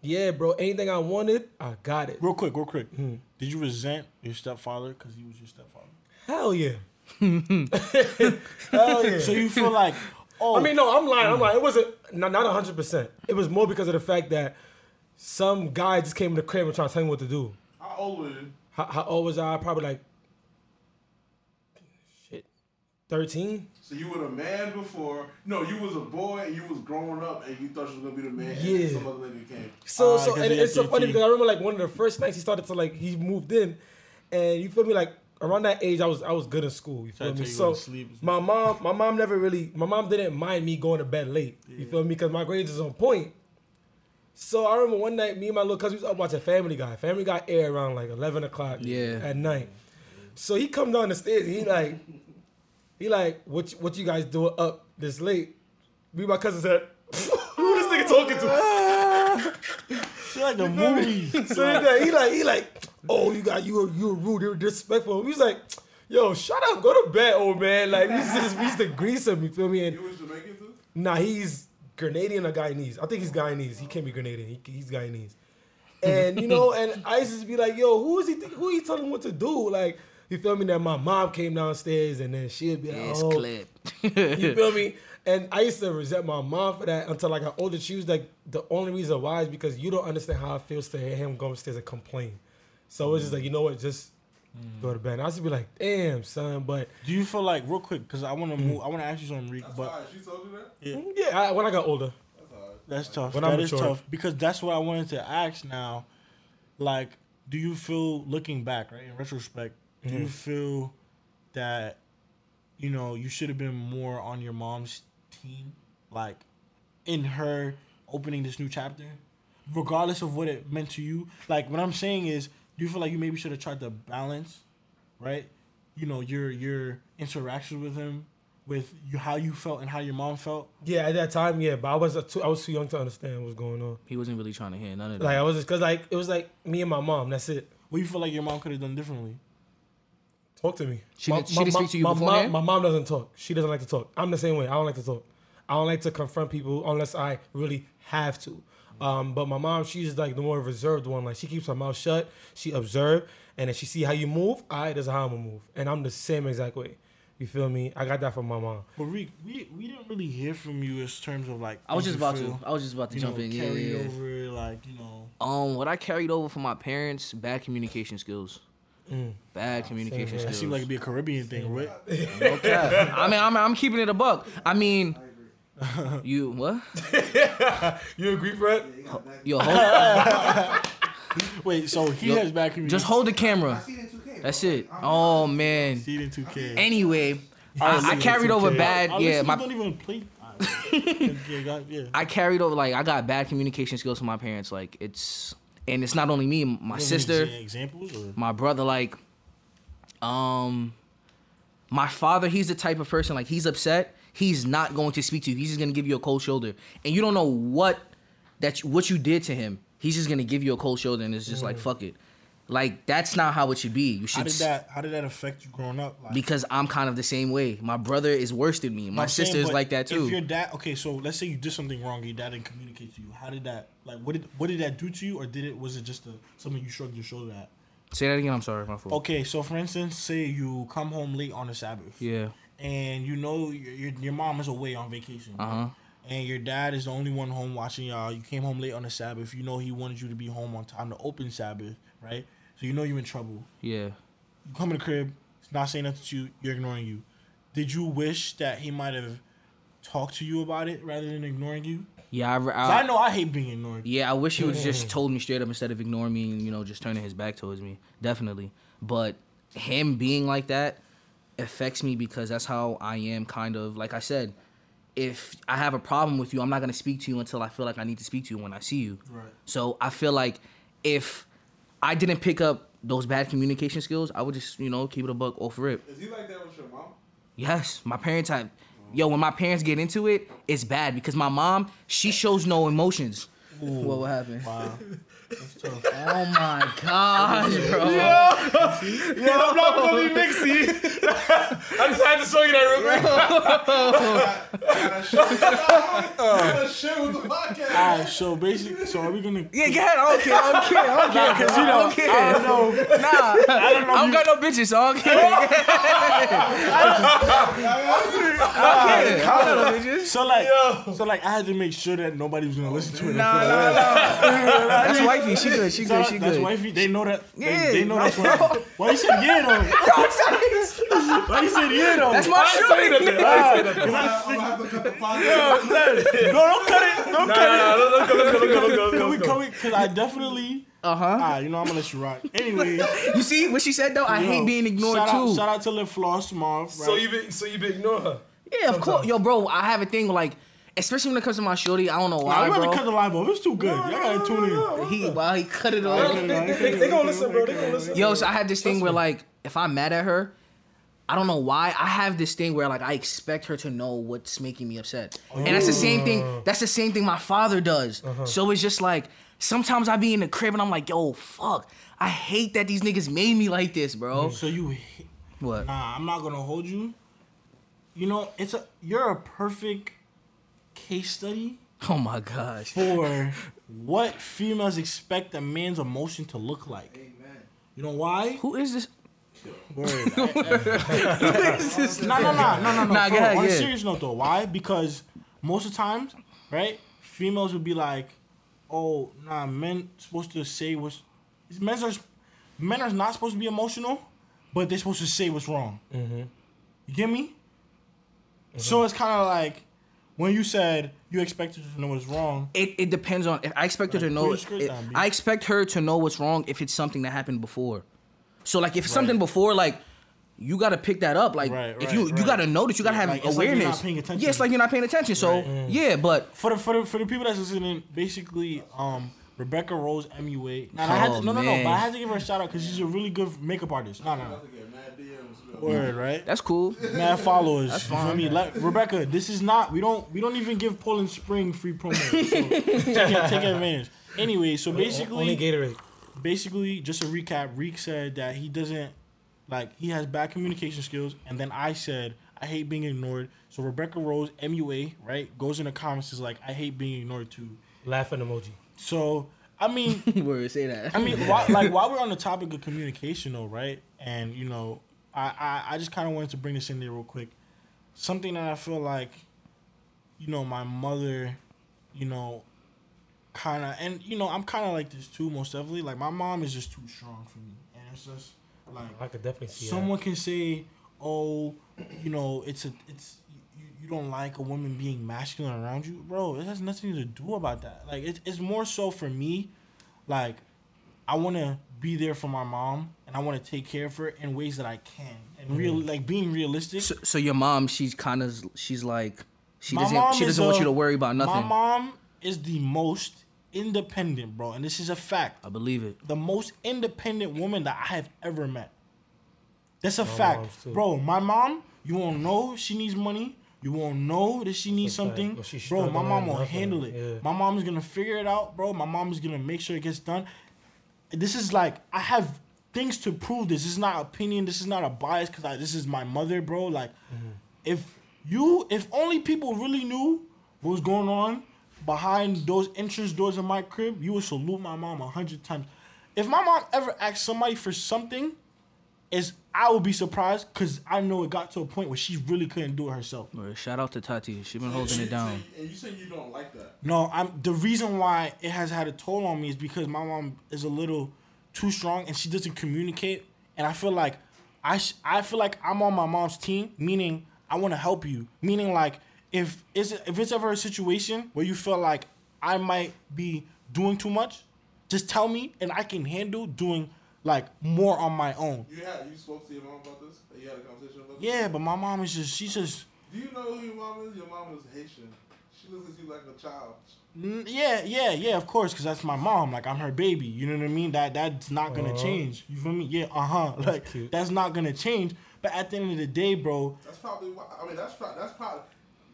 yeah, bro. Anything I wanted, I got it. Real quick, real quick. Hmm. Did you resent your stepfather because he was your stepfather? Hell yeah. Hell yeah. So you feel like, oh, I mean, no, I'm lying. I'm lying. It wasn't not not 100. percent It was more because of the fact that some guy just came in the crib and trying to tell me what to do. How old were you? How, how old was I? Probably like shit, 13. So you were a man before. No, you was a boy and you was growing up and you thought you was gonna be the man. Yeah. And some other lady came. So Ah, so 'cause and of it's so funny because I remember like one of the first nights he started to like he moved in, and you feel me like around that age I was I was good in school. You feel me? you So to sleep. my mom my mom never really my mom didn't mind me going to bed late. You feel me? Because my grades is on point. So I remember one night me and my little cousin was up watching Family Guy. Family Guy air around like eleven o'clock Yeah. at night. So he come down the stairs and he like he like what you- what you guys doing up this late? Me and my cousin said, who this nigga talking to? it's like a movie. So he like, he like, he like, oh, you got you were you rude, you were disrespectful. He's like, yo, shut up, go to bed, old man. Like we used to, just, we used to grease him, you feel me? And You was Jamaican too? nah, he's Grenadian or Guyanese. I think he's Guyanese. He can't be Grenadian. He, he's Guyanese. And you know, and I used to be like, yo, who is he? Think, who he telling what to do? Like, you feel me? That my mom came downstairs and then she'd be like, It's oh, clipped. you feel me? And I used to resent my mom for that until I got older. She was like, the only reason why is because you don't understand how it feels to hear him go upstairs and complain. So it's just like, you know what, just mm. go to bed. And I used to be like, damn, son, but Do you feel like real quick? Because I want to mm. move. I want to ask you something, Reek. But fine. She told you that? yeah, mm, yeah, I, when I got older, That's alright. that's tough. When That I'm is mature. tough because that's what I wanted to ask. Now, like, do you feel looking back, right? In retrospect, do Mm-hmm. you feel that you know you should have been more on your mom's team, like in her opening this new chapter, regardless of what it meant to you? Like, what I'm saying is, do you feel like you maybe should have tried to balance, right? You know, your your interactions with him, with you, how you felt and how your mom felt. yeah, at that time, yeah, but I was uh, too, I was too young to understand what's going on. he wasn't really trying to hear none of that. Like I was just cause like it was like me and my mom. That's it. What you feel like your mom could have done differently? Talk to me. She did- she did speak to you my beforehand? Mom, my mom doesn't talk. She doesn't like to talk. I'm the same way. I don't like to talk. I don't like to confront people unless I really have to. Um, but my mom, she's like the more reserved one. Like she keeps her mouth shut. She observe, and if she see how you move, I that's how I'm gonna move. And I'm the same exact way. You feel me? I got that from my mom. But Reek, we we didn't really hear from you in terms of like. I was just about feel, to. I was just about to You jump know, in. Yeah, carried yeah, yeah. over, like you know. Um, what I carried over from my parents, bad communication skills. Mm. Bad communication here. That skills. seemed like it'd be a Caribbean thing, right? okay. I mean, I'm, I'm keeping it a buck. I mean, you what? You agree, Fred? Yo, hold, Wait, so he Yo, has back in just hold the camera. See it in 2K. That's it. I'm- Oh man. See it in 2K. Anyway, I I, I carried over bad. I Yeah, my don't even play. Yeah, got- yeah. I carried over like I got bad communication skills from my parents. Like it's and it's not only me, my You sister, examples or my brother. Like, um, my father. He's the type of person like he's upset. He's not going to speak to you. He's just gonna give you a cold shoulder, and you don't know what that you, what you did to him. He's just gonna give you a cold shoulder, and it's just like fuck it. Like that's not how it should be. You should. how did that how did that affect you growing up? Like, because I'm kind of the same way. My brother is worse than me. My I'm saying, sister is like that too. If your dad, okay, so let's say you did something wrong, your dad didn't communicate to you. How did that, like, what did what did that do to you, or did it was it just a, something you shrugged your shoulder at? Say that again. I'm sorry, my fault. Okay, so for instance, say you come home late on a Sabbath, Yeah. and you know your your, your mom is away on vacation, Uh huh. and your dad is the only one home watching y'all. You came home late on the Sabbath. You know he wanted you to be home on time to open Sabbath, right? So you know you're in trouble. Yeah. You come in the crib, he's not saying nothing to you. You're ignoring you. Did you wish that he might have talked to you about it rather than ignoring you? Yeah. I, I, I know I hate being ignored. Yeah, I wish he would have just told me straight up instead of ignoring me and you know just turning his back towards me. Definitely, but him being like that affects me because that's how I am. Kind of like I said, if I have a problem with you, I'm not gonna speak to you until I feel like I need to speak to you when I see you. Right. So I feel like if I didn't pick up those bad communication skills, I would just you know keep it a buck off rip. Is he like that with your mom? Yes, my parents have. Yo, when my parents get into it, it's bad because my mom she shows no emotions. What will happen? Wow. That's tough. Oh my gosh, bro. Yeah, I'm not gonna be mixy. I just had to show you that real quick. Share, with the podcast. Alright, so basically, so are we gonna? Yeah, go ahead. I don't care. I don't care. I don't care. Because you know, I don't care. I don't know. Nah, I don't know I don't got no bitches, so I don't care. I don't care. I don't got no bitches. So like, so like, I had to make sure that nobody was gonna listen to it. Nah, nah, nah. That's wifey. She good. She good. She That's wifey. They know that. Yeah. They, they know that's wifey. Why you said yeah though? Why you said yeah though? That's my shooting. I'm gonna have to cut the podcast. no, don't cut it. Don't cut it. let's go, let's go, let's go, let's go, Can we, let's go. can we, cause I definitely, Uh huh. ah, you know, I'm gonna let you rock. Anyway, You see what she said though? I yo, hate being ignored shout too. Out, shout out to Lip Floss Marv. Right? So you been, so you been ignore her. Yeah, of course. Yo, bro, I have a thing like, especially when it comes to my shorty. I don't know Nah, why, we about to cut the live off. It's too good. Y'all gotta tune in. He, well, he cut it They, off. they, they, they gonna listen, bro. They gonna listen. Yo, so I have this thing where like if I'm mad at her, I don't know why. I have this thing where like I expect her to know what's making me upset. And that's the same thing. Oh. That's the same thing my father does. Uh-huh. So it's just like sometimes I be in the crib and I'm like, yo, fuck. I hate that these niggas made me like this, bro. So you, What? nah, I'm not gonna hold you. You know, it's a you're a perfect case study Oh my gosh. for what females expect a man's emotion to look like. Amen. You know why? Who is this? Word. no, no, no, no, no, no. Nah, ahead, on a serious note, though, why? Because most of the times, right, females would be like, "Oh, nah, men supposed to say what's men are men are not supposed to be emotional, but they're supposed to say what's wrong." Mm-hmm. You get me? So it's kind of like when you said you expected her to know what's wrong. It, it depends on if I expect her to know. pull your skirt if- down, B. I expect her to know what's wrong if it's something that happened before. So like if it's something before, like you got to pick that up. Like Right, if right, you you right. got to notice, you got to have Like, it's like you're awareness. not paying attention. Yeah, it's like you're not paying attention. So yeah, but For the for the for the people that's listening, basically, um, Rebecca Rose MUA. Nah, I had Oh, to, no, no, no, man. but I had to give her a shout out because she's a really good makeup artist. No, no, no. Get mad DMs. Word, right? that's cool. Mad followers. you feel fine. me? Like, Rebecca, this is not. We don't. We don't even give Poland Spring free promo. So take, take advantage. Anyway, so basically Only basically, Gatorade. basically, just a recap. Reek said that he doesn't like he has bad communication skills, and then I said I hate being ignored. So Rebecca Rose, MUA, right, goes in the comments is like, I hate being ignored too. Laughing emoji. So I mean, Word, say that. I mean, why, like while we're on the topic of communication, though, right? And you know, I I, I just kind of wanted to bring this in there real quick. Something that I feel like, you know, my mother, you know, kind of, and you know, I'm kind of like this too, most definitely. Like my mom is just too strong for me, and it's just like I could definitely see someone can say, "Oh, you know, it's a it's." You, you don't like a woman being masculine around you, bro. It has nothing to do about that. Like it's it's more so for me, like I want to be there for my mom and I want to take care of her in ways that I can and real mm-hmm. like being realistic. so, so your mom, she's kind of, she's like, she My doesn't, she doesn't want a- you to worry about nothing. My mom is the most independent, bro, and this is a fact. I believe it. the most independent woman that I have ever met. That's a My fact, bro. My mom, you won't know she needs money. You won't know that she needs That's something, But she's bro. My mom will handle it. Yeah. My mom is gonna figure it out, bro. My mom is gonna make sure it gets done. This is like I have things to prove. This This is not opinion. This is not a bias because this is my mother, bro. Like, Mm-hmm. if you, if only people really knew what was going on behind those entrance doors of my crib, you would salute my mom a hundred times. If my mom ever asked somebody for something, is I would be surprised because I know it got to a point where she really couldn't do it herself. Word, Shout out to Tati. She been holding it down. And you say you don't like that. No, I'm the reason why it has had a toll on me is because my mom is a little too strong and she doesn't communicate. And I feel like I sh- I feel like I'm on my mom's team, meaning I want to help you. Meaning like if is it, if it's ever a situation where you feel like I might be doing too much, just tell me and I can handle doing like more on my own. You had you spoke to your mom about this. You had a conversation about this. Yeah, but my mom is just she's just Do you know who your mom is? Your mom is Haitian. She looks at you like a child. Mm, Yeah, yeah, yeah, of course, because that's my mom. Like I'm her baby. You know what I mean? That that's not gonna Uh-huh. change. You feel me? Yeah, uh huh. Like cute. that's not gonna change. But at the end of the day, bro, That's probably why. I mean, that's probably that's probably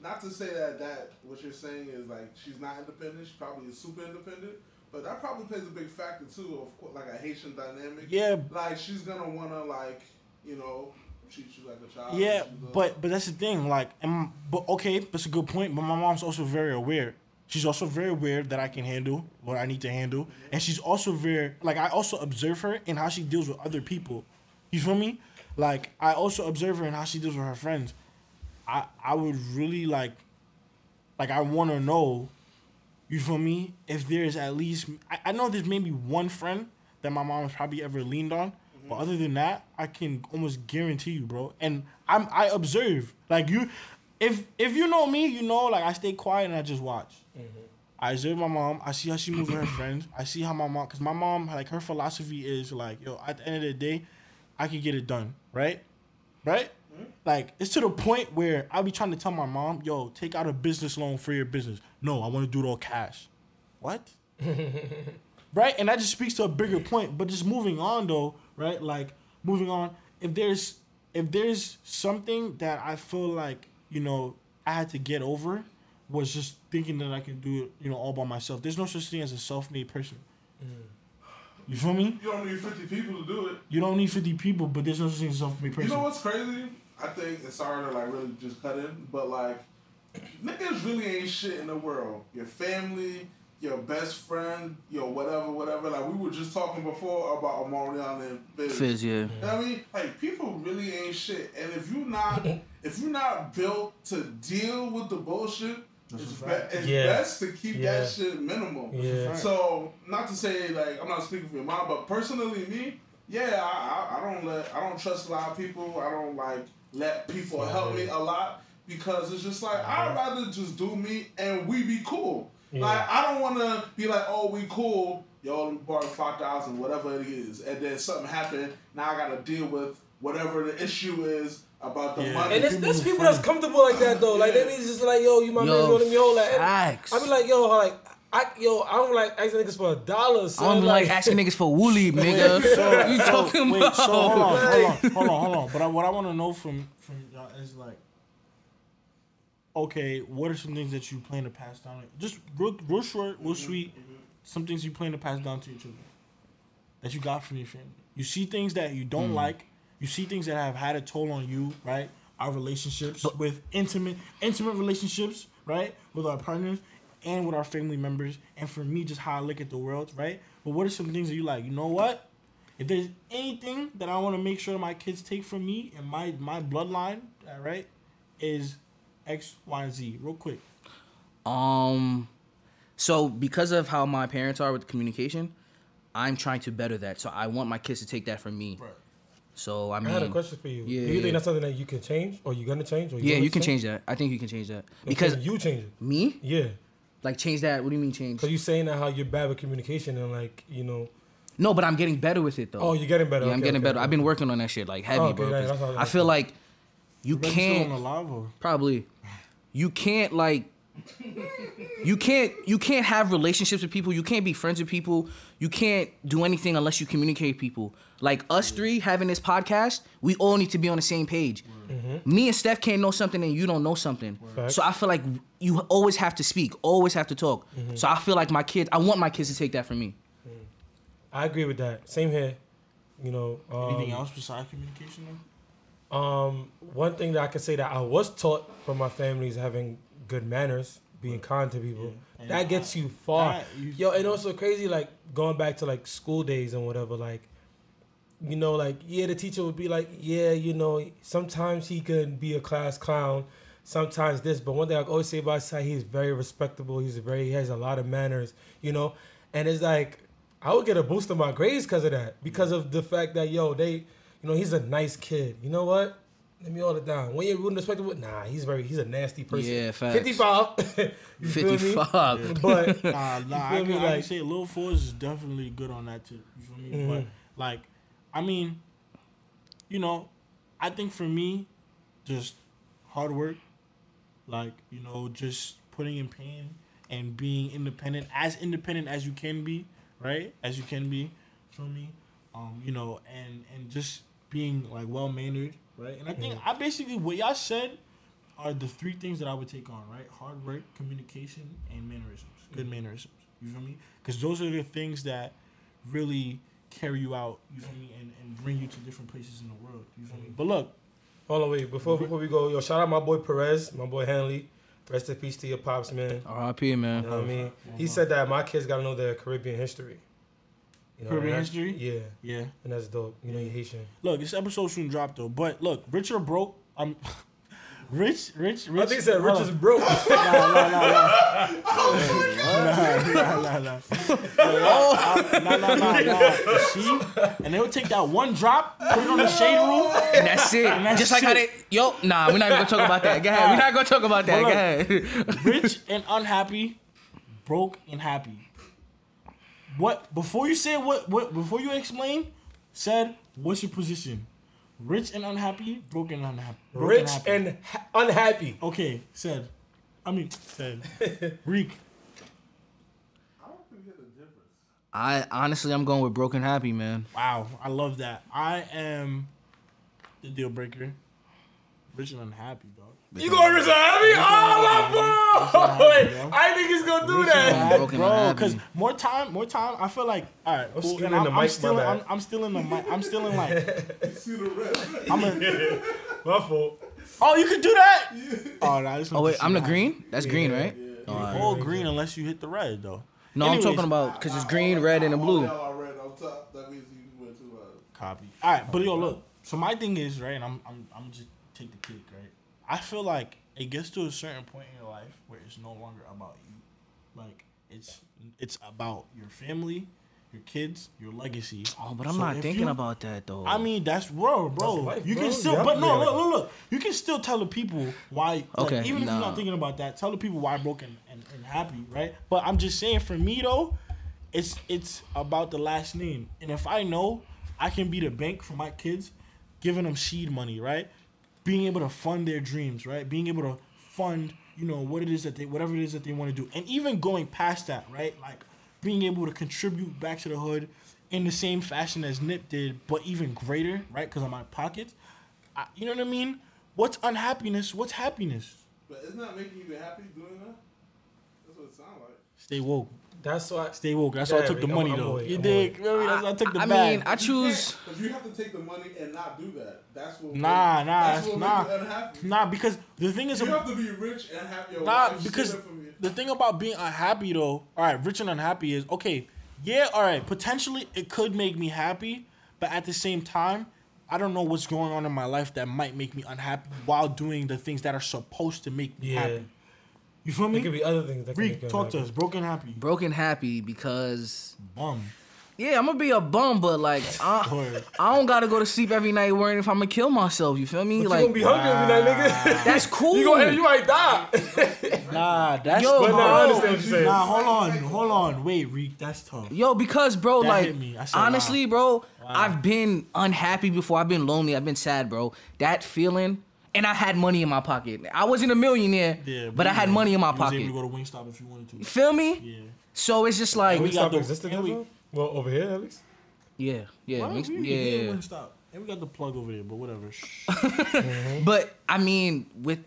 not to say that that what you're saying is like she's not independent. She probably is super independent. But that probably plays a big factor too of course, like a Haitian dynamic. Yeah. Like she's gonna wanna like you know treat you like a child. yeah. But but that's the thing. Like, and, but okay, that's a good point. But my mom's also very aware. She's also very aware that I can handle what I need to handle, and she's also very like I also observe her in how she deals with other people. You feel me? Like I also observe her in how she deals with her friends. I I would really like like I want to know, you feel me? If there's at least I, I know there's maybe one friend that my mom has probably ever leaned on, but mm-hmm. other than that, I can almost guarantee you, bro. And I'm I observe like you, if if you know me, you know like I stay quiet and I just watch. Mm-hmm. I observe my mom. I see how she moves with her friends. I see how my mom, cause my mom, like her philosophy is like, yo, at the end of the day, I can get it done, right? Right? Like it's to the point where I'll be trying to tell my mom, yo, take out a business loan for your business. No, I want to do it all cash. What? right? And that just speaks to a bigger point. But just moving on though, right? Like moving on, if there's if there's something that I feel like, you know, I had to get over was just thinking that I can do it, you know, all by myself. There's no such thing as a self-made person. Mm. You feel me? you don't need 50 people to do it. You don't need 50 people, but there's no such thing as a self-made person. You know what's crazy? I think it's sorry to like really just cut in, but like niggas really ain't shit in the world. Your family, your best friend, your whatever, whatever. Like we were just talking before about Omarion and Fizz. Fizz, yeah. You know what I mean? Like people really ain't shit. And if you not if you're not built to deal with the bullshit, That's it's, be- it's Yeah. best to keep Yeah. that shit minimal. Yeah. So not to say like I'm not speaking for your mom, but personally me, yeah, I, I, I don't let I don't trust a lot of people. I don't like let people help me a lot because it's just like I'd rather just do me and we be cool. Yeah. Like I don't want to be like, oh, we cool. Yo, let me borrow five thousand, whatever it is, and then something happened. Now I gotta deal with whatever the issue is about the Yeah. money. And there's, People there's people that's comfortable like that though. Like they be just like, yo, you my man, Yo, yo, let me hold that. And facts. I be like, yo, like, I, yo, I don't like asking niggas for a dollar. I Son. don't even like asking niggas for woolly, nigga. So- you so, talking wait, about? so hold on, hold on, hold on, hold on. But I, what I want to know from from y'all is like, okay, what are some things that you plan to pass down? Just real, real short, real mm-hmm, sweet. Mm-hmm. Some things you plan to pass down to your children that you got from your family. You see things that you don't mm. like. You see things that have had a toll on you, right? our relationships with intimate intimate relationships, right? With our partners and with our family members, and for me, just how I look at the world, right? But what are some things that you like? You know what? If there's anything that I want to make sure my kids take from me and my my bloodline, all right, is X, Y, and Z. Real quick. Um, so because of how my parents are with communication, I'm trying to better that. So I want my kids to take that from me. Right. So I mean, I mean, had a question for you. Yeah, Do you yeah. think that's something that you can change, or you're gonna change, or you yeah, you can change that. I think you can change that Okay, because you change it. me, Yeah, like, change that. What do you mean change? because you saying that how you're bad with communication and like you know. No, but I'm getting better with it though. Oh, you're getting better. yeah, I'm getting okay, better. okay. I've been working on that shit like heavy, Oh, okay, bro. yeah, 'cause that's what I- I feel like you Brother still on can't the lava. probably you can't like you can't you can't have relationships with people you can't be friends with people you can't do anything unless you communicate with people like us three having this podcast we all need to be on the same page me and steph can't know something and you don't know something Facts. so i feel like you always have to speak always have to talk so i feel like my kids i want my kids to take that from me I agree with that. Same here. You know. Um, Anything else besides communication? Though? Um, one thing that I can say that I was taught from my family is having good manners, being kind to people. Yeah. That gets you far. that you- Yo, and also crazy, like going back to like school days and whatever, like, you know, like, yeah, the teacher would be like, yeah, you know, sometimes he can be a class clown, sometimes this, but one thing I always say about Sai, he's very respectable, he's very, he has a lot of manners, you know, and it's like, I would get a boost in my grades because of that, because of the fact that, yo, they, you know, he's a nice kid. You know what? Let me hold it down. When you're rude and respectable, nah, he's very, he's a nasty person. Yeah, facts. 55. You feel me? 55 But Nah, nah. I feel can, me? I can Like- say Lil Force is definitely good on that too. You feel me? But Mhm. like, I mean, you know, I think for me, just hard work, like you know, just putting in pain and being independent, as independent as you can be, right? As you can be, feel me? Um, you know, and and just being like well mannered, right? And I think I basically what y'all said are the three things that I would take on, right? Hard work, communication, and mannerisms. Good mannerisms. You feel me? Because those are the things that really carry you out. You feel me? And, and bring you to different places in the world. You feel me? But look, hold on, wait. Before before we go, yo, shout out my boy Perez, my boy Hanley. Rest in peace to your pops, man. rip You man know what I mean? He said that my kids gotta know their Caribbean history. You Caribbean history? Yeah, yeah. and that's dope. You know, you Haitian. Look, this episode soon drop though. But look, rich or broke, I'm rich, rich, rich. I think he said rich on. is oh. broke. Oh, nah, nah, nah, nah. nah, nah, nah, nah. Nah, nah, nah, nah. You See? And they'll take that one drop, put it on the shade room. and that's it that's just like how they it. yo nah we're not even gonna talk about that go ahead we're not gonna talk about that But go look, ahead Rich and unhappy, broke and happy. What before you say what what before you explain, said what's your position? Rich and unhappy, broken and unhappy. broke rich happy. and ha- unhappy. okay, said. I mean said. Reek. I don't think get the difference. I honestly, I'm going with broken happy, man. Wow, I love that. I am the deal breaker. Rich and unhappy, dog. You going rich and happy? Oh Rich and oh, my boy! happy, I think he's gonna do Rich that. happy, bro. Because more time, more time. I feel like all right. I'm Cool, stealing and I'm, the I'm mic, my still, bad. I'm, I'm still in the mic. I'm still in like. See the red? I'm a, My fault. oh, you can do that. Oh, nah, Oh wait, I'm the green. That's green, right? Yeah. Oh, alright. All green unless you hit the red though. No, I'm talking about because it's green, red, and a blue. y'all red on top. That means you went too loud. Copy. All right, but yo, look. So my thing is right, and I'm I'm I'm just take the cake, right? I feel like it gets to a certain point in your life where it's no longer about you. Like it's it's about your family, your kids, your legacy. Oh, but I'm So not thinking you- about that though. I mean, that's bro, bro. That's life, you bro. can still, Yeah, but no, yeah. look, look, look. You can still tell the people why. like, Okay, even if you're not thinking about that, tell the people why broken and, and happy, right? But I'm just saying, for me though, it's it's about the last name, and if I know I can be the bank for my kids, giving them seed money, right? Being able to fund their dreams, right? Being able to fund, you know, what it is that they, whatever it is that they want to do, and even going past that, right? Like being able to contribute back to the hood in the same fashion as Nip did, but even greater, right? Because of my pockets. I, you know what I mean? What's unhappiness? What's happiness? But isn't that making you happy doing that? That's what it sounds like. Stay woke. That's why. Stay woke. That's why I took the I'm- money I'm though. away, You I'm dig? away. You know what I? That's why I took the money. I bag. mean, I choose. Because you have to take the money and not do that. That's what. Nah, nah, That's what nah. unhappy. Nah, because the thing is, You have to be rich and happy. your Nah, wife because steal it from you. the thing about being unhappy though, all right, rich and unhappy is okay. Yeah, all right, potentially it could make me happy, but at the same time, I don't know what's going on in my life that might make me unhappy while doing the things that are supposed to make me Yeah. happy. You feel me? It could be other things that can Reek, you talk to us. Broken happy. Broken happy because Bum. yeah, I'm gonna be a bum, but like I, I don't gotta go to sleep every night worrying if I'm gonna kill myself. You feel me? But like you gonna be hungry every night, nigga. that's cool. you gonna, you might die. Nah, that's Yo, But no, I bro. understand what you're. Nah, hold on, hold on. Wait, Reek, that's tough. Yo, because bro, That like hit me. I said, honestly, wow. bro, I've been unhappy before. I've been lonely. I've been sad, bro. That feeling, and I had money in my pocket. I wasn't a millionaire, Yeah, but I you had know, money in my you was pocket. able to go to Wingstop if you wanted to. Feel me? Yeah. So it's just like, we got Wingstop the- existed and we- ever? Well, over here at least. yeah, yeah, Why mix- don't we- yeah. Wingstop. And we got the plug over there, but whatever. Shh. But I mean, with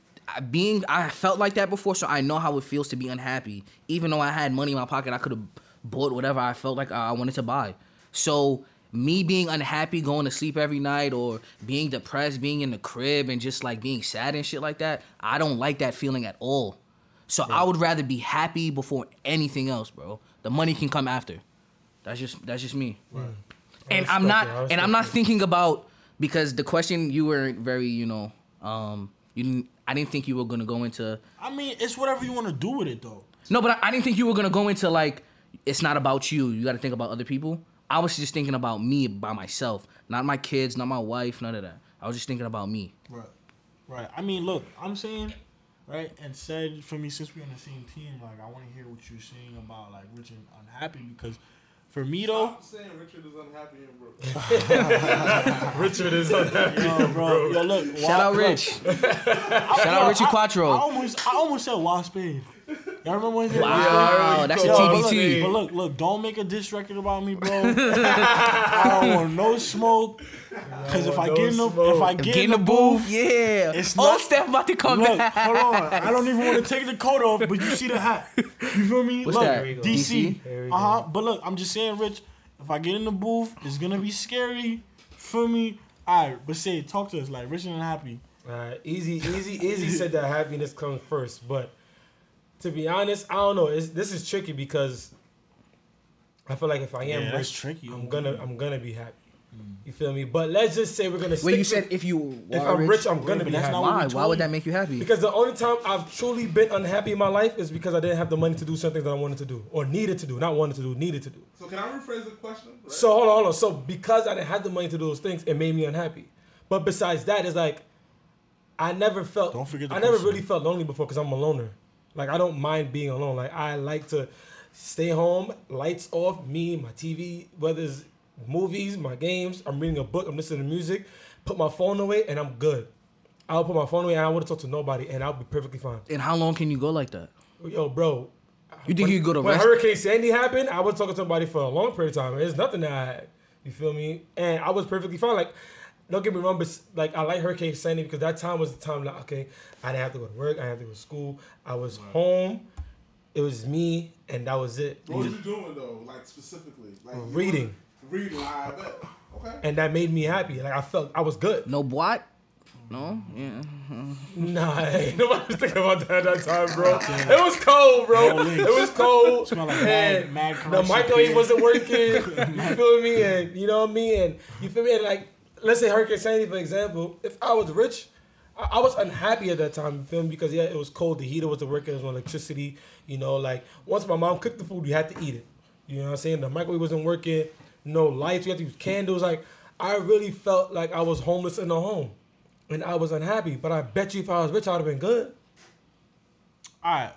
being, I felt like that before, so I know how it feels to be unhappy. Even though I had money in my pocket, I could have bought whatever I felt like I wanted to buy. So me being unhappy, going to sleep every night, or being depressed, being in the crib, and just like being sad and shit like that, I don't like that feeling at all. So I would rather be happy before anything else, bro. The money can come after. That's just that's just me. And I I'm not and I'm not it. thinking about because the question you weren't very, you know, um you didn't I didn't think you were gonna go into I mean, it's whatever you want to do with it, though. No, but I, I didn't think you were gonna go into like it's not about you. You gotta think about other people. I was just thinking about me by myself. Not my kids, not my wife, none of that. I was just thinking about me. Right. Right. I mean, look, I'm saying, right, and said for me, since we're on the same team, like, I want to hear what you're saying about, like, Richard unhappy because for me, though, Stop saying Richard is unhappy and broke. Richard is unhappy. yo, bro, yo, look. Shout out Rich. Shout out yo, Richie I- Quattro. I almost, I almost said Wild Spade. Y'all remember when he said Wild Spade? Wow, that's a Yo, but look, TBT. but look, look, don't make a diss record about me, bro. I don't want no smoke. Cause if I no get in the, smoke. if I Get, get in the booth, yeah. It's oh, not- Steph about to come Look, back. hold on. I don't even want to take the coat off, but you see the hat. You feel me? What's look, that? There you go. DC. Uh huh. But look, I'm just saying, Rich. If I get in the booth, it's gonna be scary. Feel me? All right, but say, talk to us like rich and happy. Alright, easy, easy, easy said that happiness comes first, but to be honest, I don't know. It's, this is tricky because I feel like if I am Yeah, rich, tricky. I'm gonna, I'm gonna be happy. Mm. You feel me? But let's just say we're gonna. Wait, stick you to- said if you if I'm rich, I'm gonna but be that's happy. not Why? Why would that make you happy? Because the only time I've truly been unhappy in my life is because I didn't have the money to do something that I wanted to do or needed to do, not wanted to do, needed to do. So can I rephrase the question? Right? So hold on, hold on. So because I didn't have the money to do those things, it made me unhappy. But besides that, it's like I never felt. Don't forget the I never question. really felt lonely before because I'm a loner. Like I don't mind being alone. Like I like to stay home, lights off, me, my TV, whether it's movies, my games. I'm reading a book. I'm listening to music. Put my phone away, and I'm good. I'll put my phone away, and I wouldn't talk to nobody, and I'll be perfectly fine. and how long can you go like that? Yo, bro. You think you go to when rest? Hurricane Sandy happened, I was talking to somebody for a long period of time. There's nothing that I had. You feel me? And I was perfectly fine. Like, don't get me wrong, but like I like Hurricane Sandy because that time was the time like, okay, I didn't have to go to work, I didn't have to go to school. I was home. It was me, and that was it. What was you doing though? Like specifically? Like Reading. Reading. I bet. Okay. And that made me happy. Like I felt I was good. No what? No? Yeah. Nah, ain't nobody was thinking about that at that time, bro. It was cold, bro. It was cold. Smell like and mad- mad the microwave wasn't working. you feel me? And you know what I mean? And you feel me? And like, let's say Hurricane Sandy, for example. If I was rich, I, I was unhappy at that time. You feel me? Because yeah, it was cold. The heater wasn't working. There was no electricity. You know, like once my mom cooked the food, you had to eat it. You know what I'm saying? The microwave wasn't working. No lights. We had to use candles. Like I really felt like I was homeless in a home and I was unhappy. But I bet you if I was rich, I'd have been good. All right,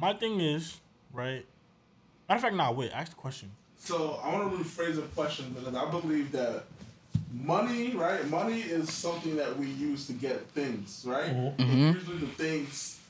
my thing is right. Matter of fact, nah. Wait, ask the question. So I want to rephrase the question because I believe that money, right? Money is something that we use to get things, right? Mm-hmm. And mm-hmm. usually the things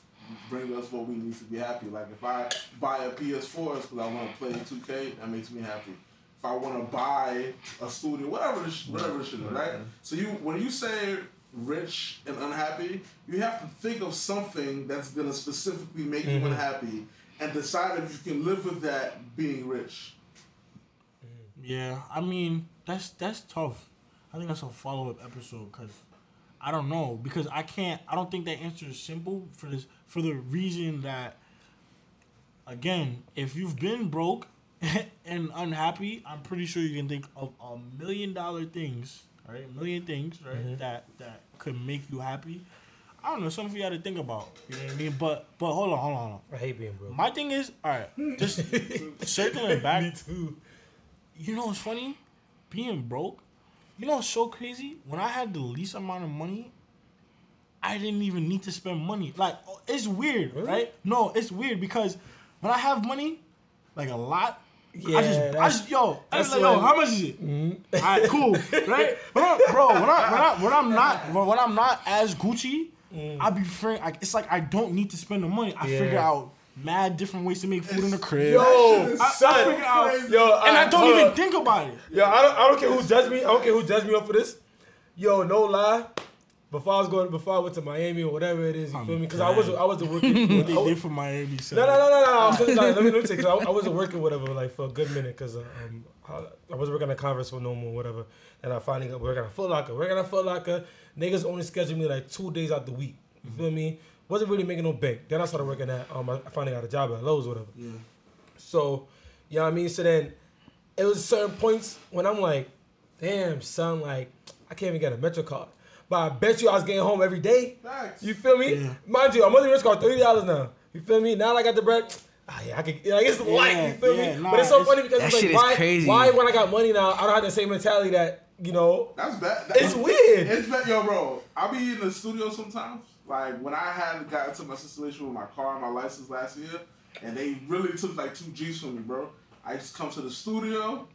bring us what we need to be happy. Like if I buy a PS4, it's because I want to play 2K. That makes me happy. If I want to buy a studio, whatever, the sh- whatever the shit is, right? Mm-hmm. So you, when you say rich and unhappy, you have to think of something that's gonna specifically make you unhappy, and decide if you can live with that being rich. Yeah, I mean that's that's tough. I think that's a follow up episode because I don't know because I can't. I don't think that answer is simple for this for the reason that again, if you've been broke and unhappy, I'm pretty sure you can think of a million dollar things, right? A million things, right? Mm-hmm. That that could make you happy. I don't know, something you got to think about. You know what I mean? But but hold on, hold on, hold on. I hate being broke. My thing is, all right, just circling back. Me too. You know what's funny? Being broke. You know so crazy? When I had the least amount of money, I didn't even need to spend money. Like it's weird, Really? right? No, it's weird because when I have money, like a lot, I Yeah, just, I just, yo, I just like, yo, how much is it? Mm-hmm. All right, cool, right? I, bro, when I, when I, when I'm not, when I'm not as Gucci, mm. I be. Like, it's like I don't need to spend the money. I Yeah. figure out mad different ways to make food in the crib. Yo, That shit is I, son. I figure out. Yo, and I don't even up. think about it. Yo, I don't, I don't care who judged me. I don't care who judged me up for this. Yo, no lie. Before I was going, before I went to Miami or whatever it is, you I'm feel me? Because I was, I was working. What they did for Miami. son. No, no, no, no, no. Like, let me let me take. I, I wasn't working whatever like for a good minute because um, I, I was working at Converse for no more whatever, and I finally got working at a Foot Locker. Working at Foot Locker, niggas only scheduled me like two days out the week. You feel me? Wasn't really making no bank. Then I started working at um, I finally got a job at Lowe's or whatever. Yeah. So, you know what I mean? So then it was certain points when I'm like, damn, son, like, I can't even get a Metro card. But I bet you I was getting home every day. Facts. You feel me? Yeah. Mind you, a monthly rent card thirty dollars now. You feel me? Now that I got the bread. Ah, yeah, I could. Like it's light. You feel yeah, me? nah, but it's so it's- funny because it's like, why? crazy. Why when I got money now, I don't have the same mentality that you know. That's bad. It's weird. It's bad, yo, bro. I'll be in the studio sometimes. Like when I had got into my situation with my car and my license last year, and they really took like two G's from me, bro. I just come to the studio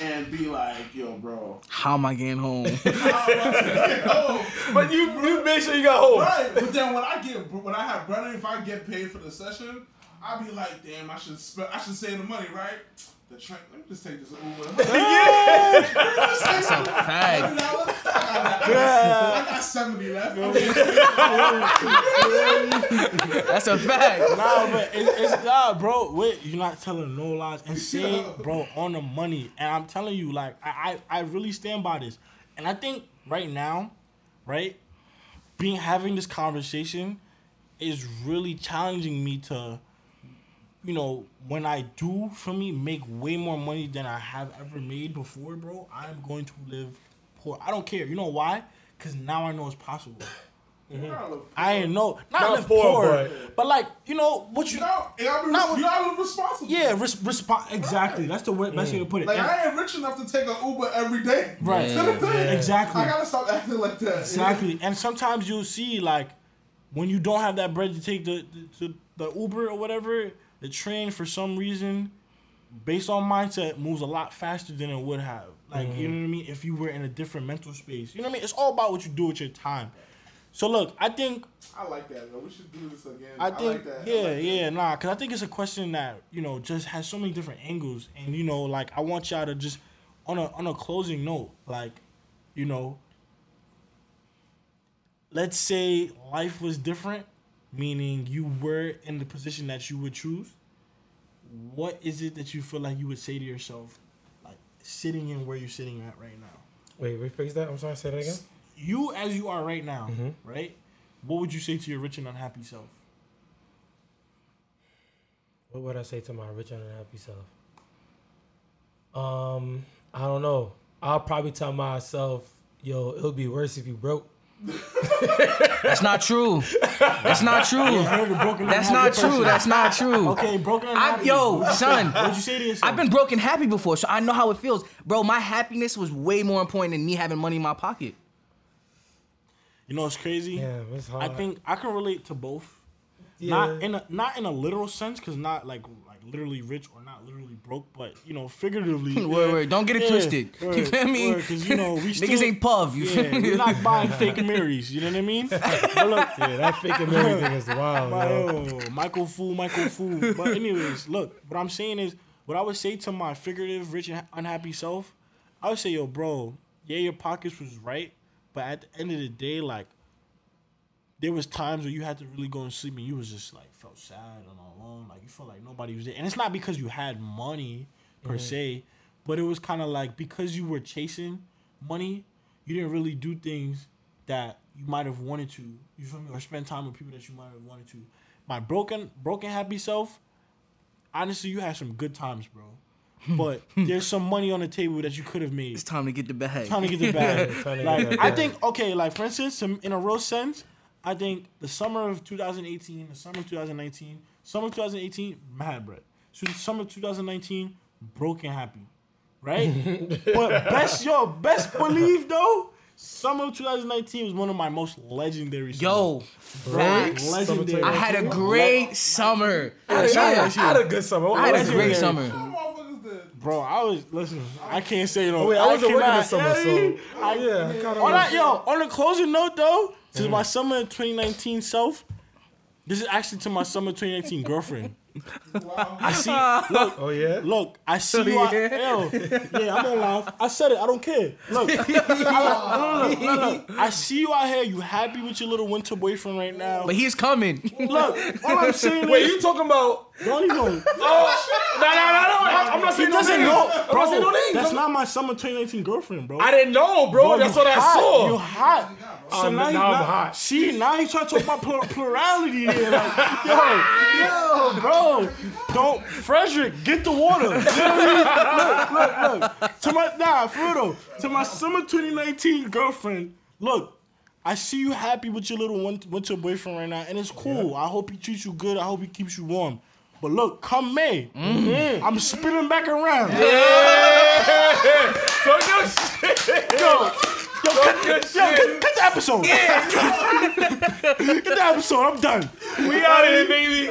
and be like, yo, bro. How am I getting home? oh, But you, you make sure you got home. right. But then when I get when I have brother, if I get paid for the session, I be like, damn, I should sp- I should save the money, right? The train. Let me just take this Uber. That's a fact. I got, I got seventy left. That's a fact. Nah, but it's, it's nah, bro. Wait, you're not telling no lies and say, bro, on the money. And I'm telling you, like, I, I, I really stand by this. And I think right now, right, being having this conversation is really challenging me to, you know, when I do for me make way more money than I have ever made before, bro. I'm going to live poor. I don't care. You know why? Because now I know it's possible. I ain't know, not, Not live poor, poor, but- but, like you know what you, You know, you gotta Not res- you gotta live responsible. yeah, res- respond exactly. That's the way, best way to put it. Like And- I ain't rich enough to take an Uber every day. Right. To the thing. Exactly. I gotta stop acting like that. Exactly. And sometimes you'll see like when you don't have that bread to take the the, the Uber or whatever, the train for some reason, based on mindset, moves a lot faster than it would have. Like you mm-hmm. know what I mean? If you were in a different mental space, you know what I mean? It's all about what you do with your time. So look, I think I like that. Though. We should do this again. I I, think like that. I yeah, like that. yeah, nah, cause I think it's a question that you know just has so many different angles, and you know, like I want y'all to just on a on a closing note, like you know, let's say life was different, meaning you were in the position that you would choose. What is it that you feel like you would say to yourself, like sitting in where you're sitting at right now? Wait, rephrase that. I'm sorry. Say that again. You as you are right now, Mhm. right? What would you say to your rich and unhappy self? What would I say to my rich and unhappy self? Um, I don't know. I'll probably tell myself, yo, it'll be worse if you broke. That's not true. That's not true. You're the broken That's not true. That's not true. Okay, broken and I, happy. yo, What'd you say? son, What'd you say to yourself? I've been broken happy before, so I know how it feels. Bro, my happiness was way more important than me having money in my pocket. You know what's crazy? Yeah, it's hard. I think I can relate to both. yeah. Not in a not in a literal sense, cause not like like literally rich or not literally broke, but you know figuratively. Word, word. Don't get it Yeah, twisted. you word, feel me? word, 'cause, you know, we Niggas ain't puff. You Yeah, feel me? we're not buying fake Marys. You know what I mean? But look, yeah, that fake and everything is wild. My, yo. oh, Michael Fool, Michael Fool. But anyways, look, what I'm saying is, what I would say to my figurative, rich and unhappy self, I would say, yo, bro, yeah, your pockets was right, but at the end of the day, like, there was times where you had to really go and sleep and you was just like felt sad and alone. Like you felt like nobody was there. And it's not because you had money per se, but it was kind of like because you were chasing money, you didn't really do things that you might have wanted to. You feel me? Or spend time with people that you might have wanted to. My broken, broken happy self. Honestly, you had some good times, bro. But there's some money on the table that you could have made It's time to get the bag. trying to get the bag. Trying to get like I think okay, like for instance, in in a real sense, I think the summer of 2018, the summer of 2019, summer of 2018, mad bread. So the summer of 2019, broken happy, right? but best yo, best believe though, summer of 2019 was one of my most legendary. Yo, summers. facts. legendary. I had a great summer. I, I, I, I had a good summer. I had a great summer. Some motherfuckers did. Bro, I was listen. I can't say no. Oh, wait, I wasn't working this summer, so I, yeah, I On that, yo, on a closing note though, to my mm-hmm. summer 2019 self, this is actually to my summer 2019 girlfriend. I see. Look, Oh yeah. look. I see you. Out, yo, yeah, I'm gonna laugh. I said it. I don't care. Look, I, look, look, look, look. I see you out here. You happy with your little winter boyfriend right now? But he's coming. Look, all I'm saying Wait, is, you talking about? Don't even. Oh, no, no, no, no. I'm not He saying no doesn't names. know, I'm bro. not saying no names. That's I'm- not my summer 2019 girlfriend, bro. I didn't know, bro. Bro, That's you what I hot. saw. You hot. So Um, now, now you, I'm now- hot. See, now you trying to talk about plur- plurality here. Like, yo, yo, bro. Don't, Frederick, get the water. You know what I mean? Look, look, look. To my, nah, for real. To my summer 2019 girlfriend, look, I see you happy with your little one with your boyfriend right now, and it's cool. I hope he treats you good. I hope he keeps you warm. But look, come May, mm-hmm. I'm spinning back around. Yeah. so your shit. Yo, yo, cut, your yo, shit. cut, cut the episode. Yeah. cut the episode. I'm done. We out of here, baby.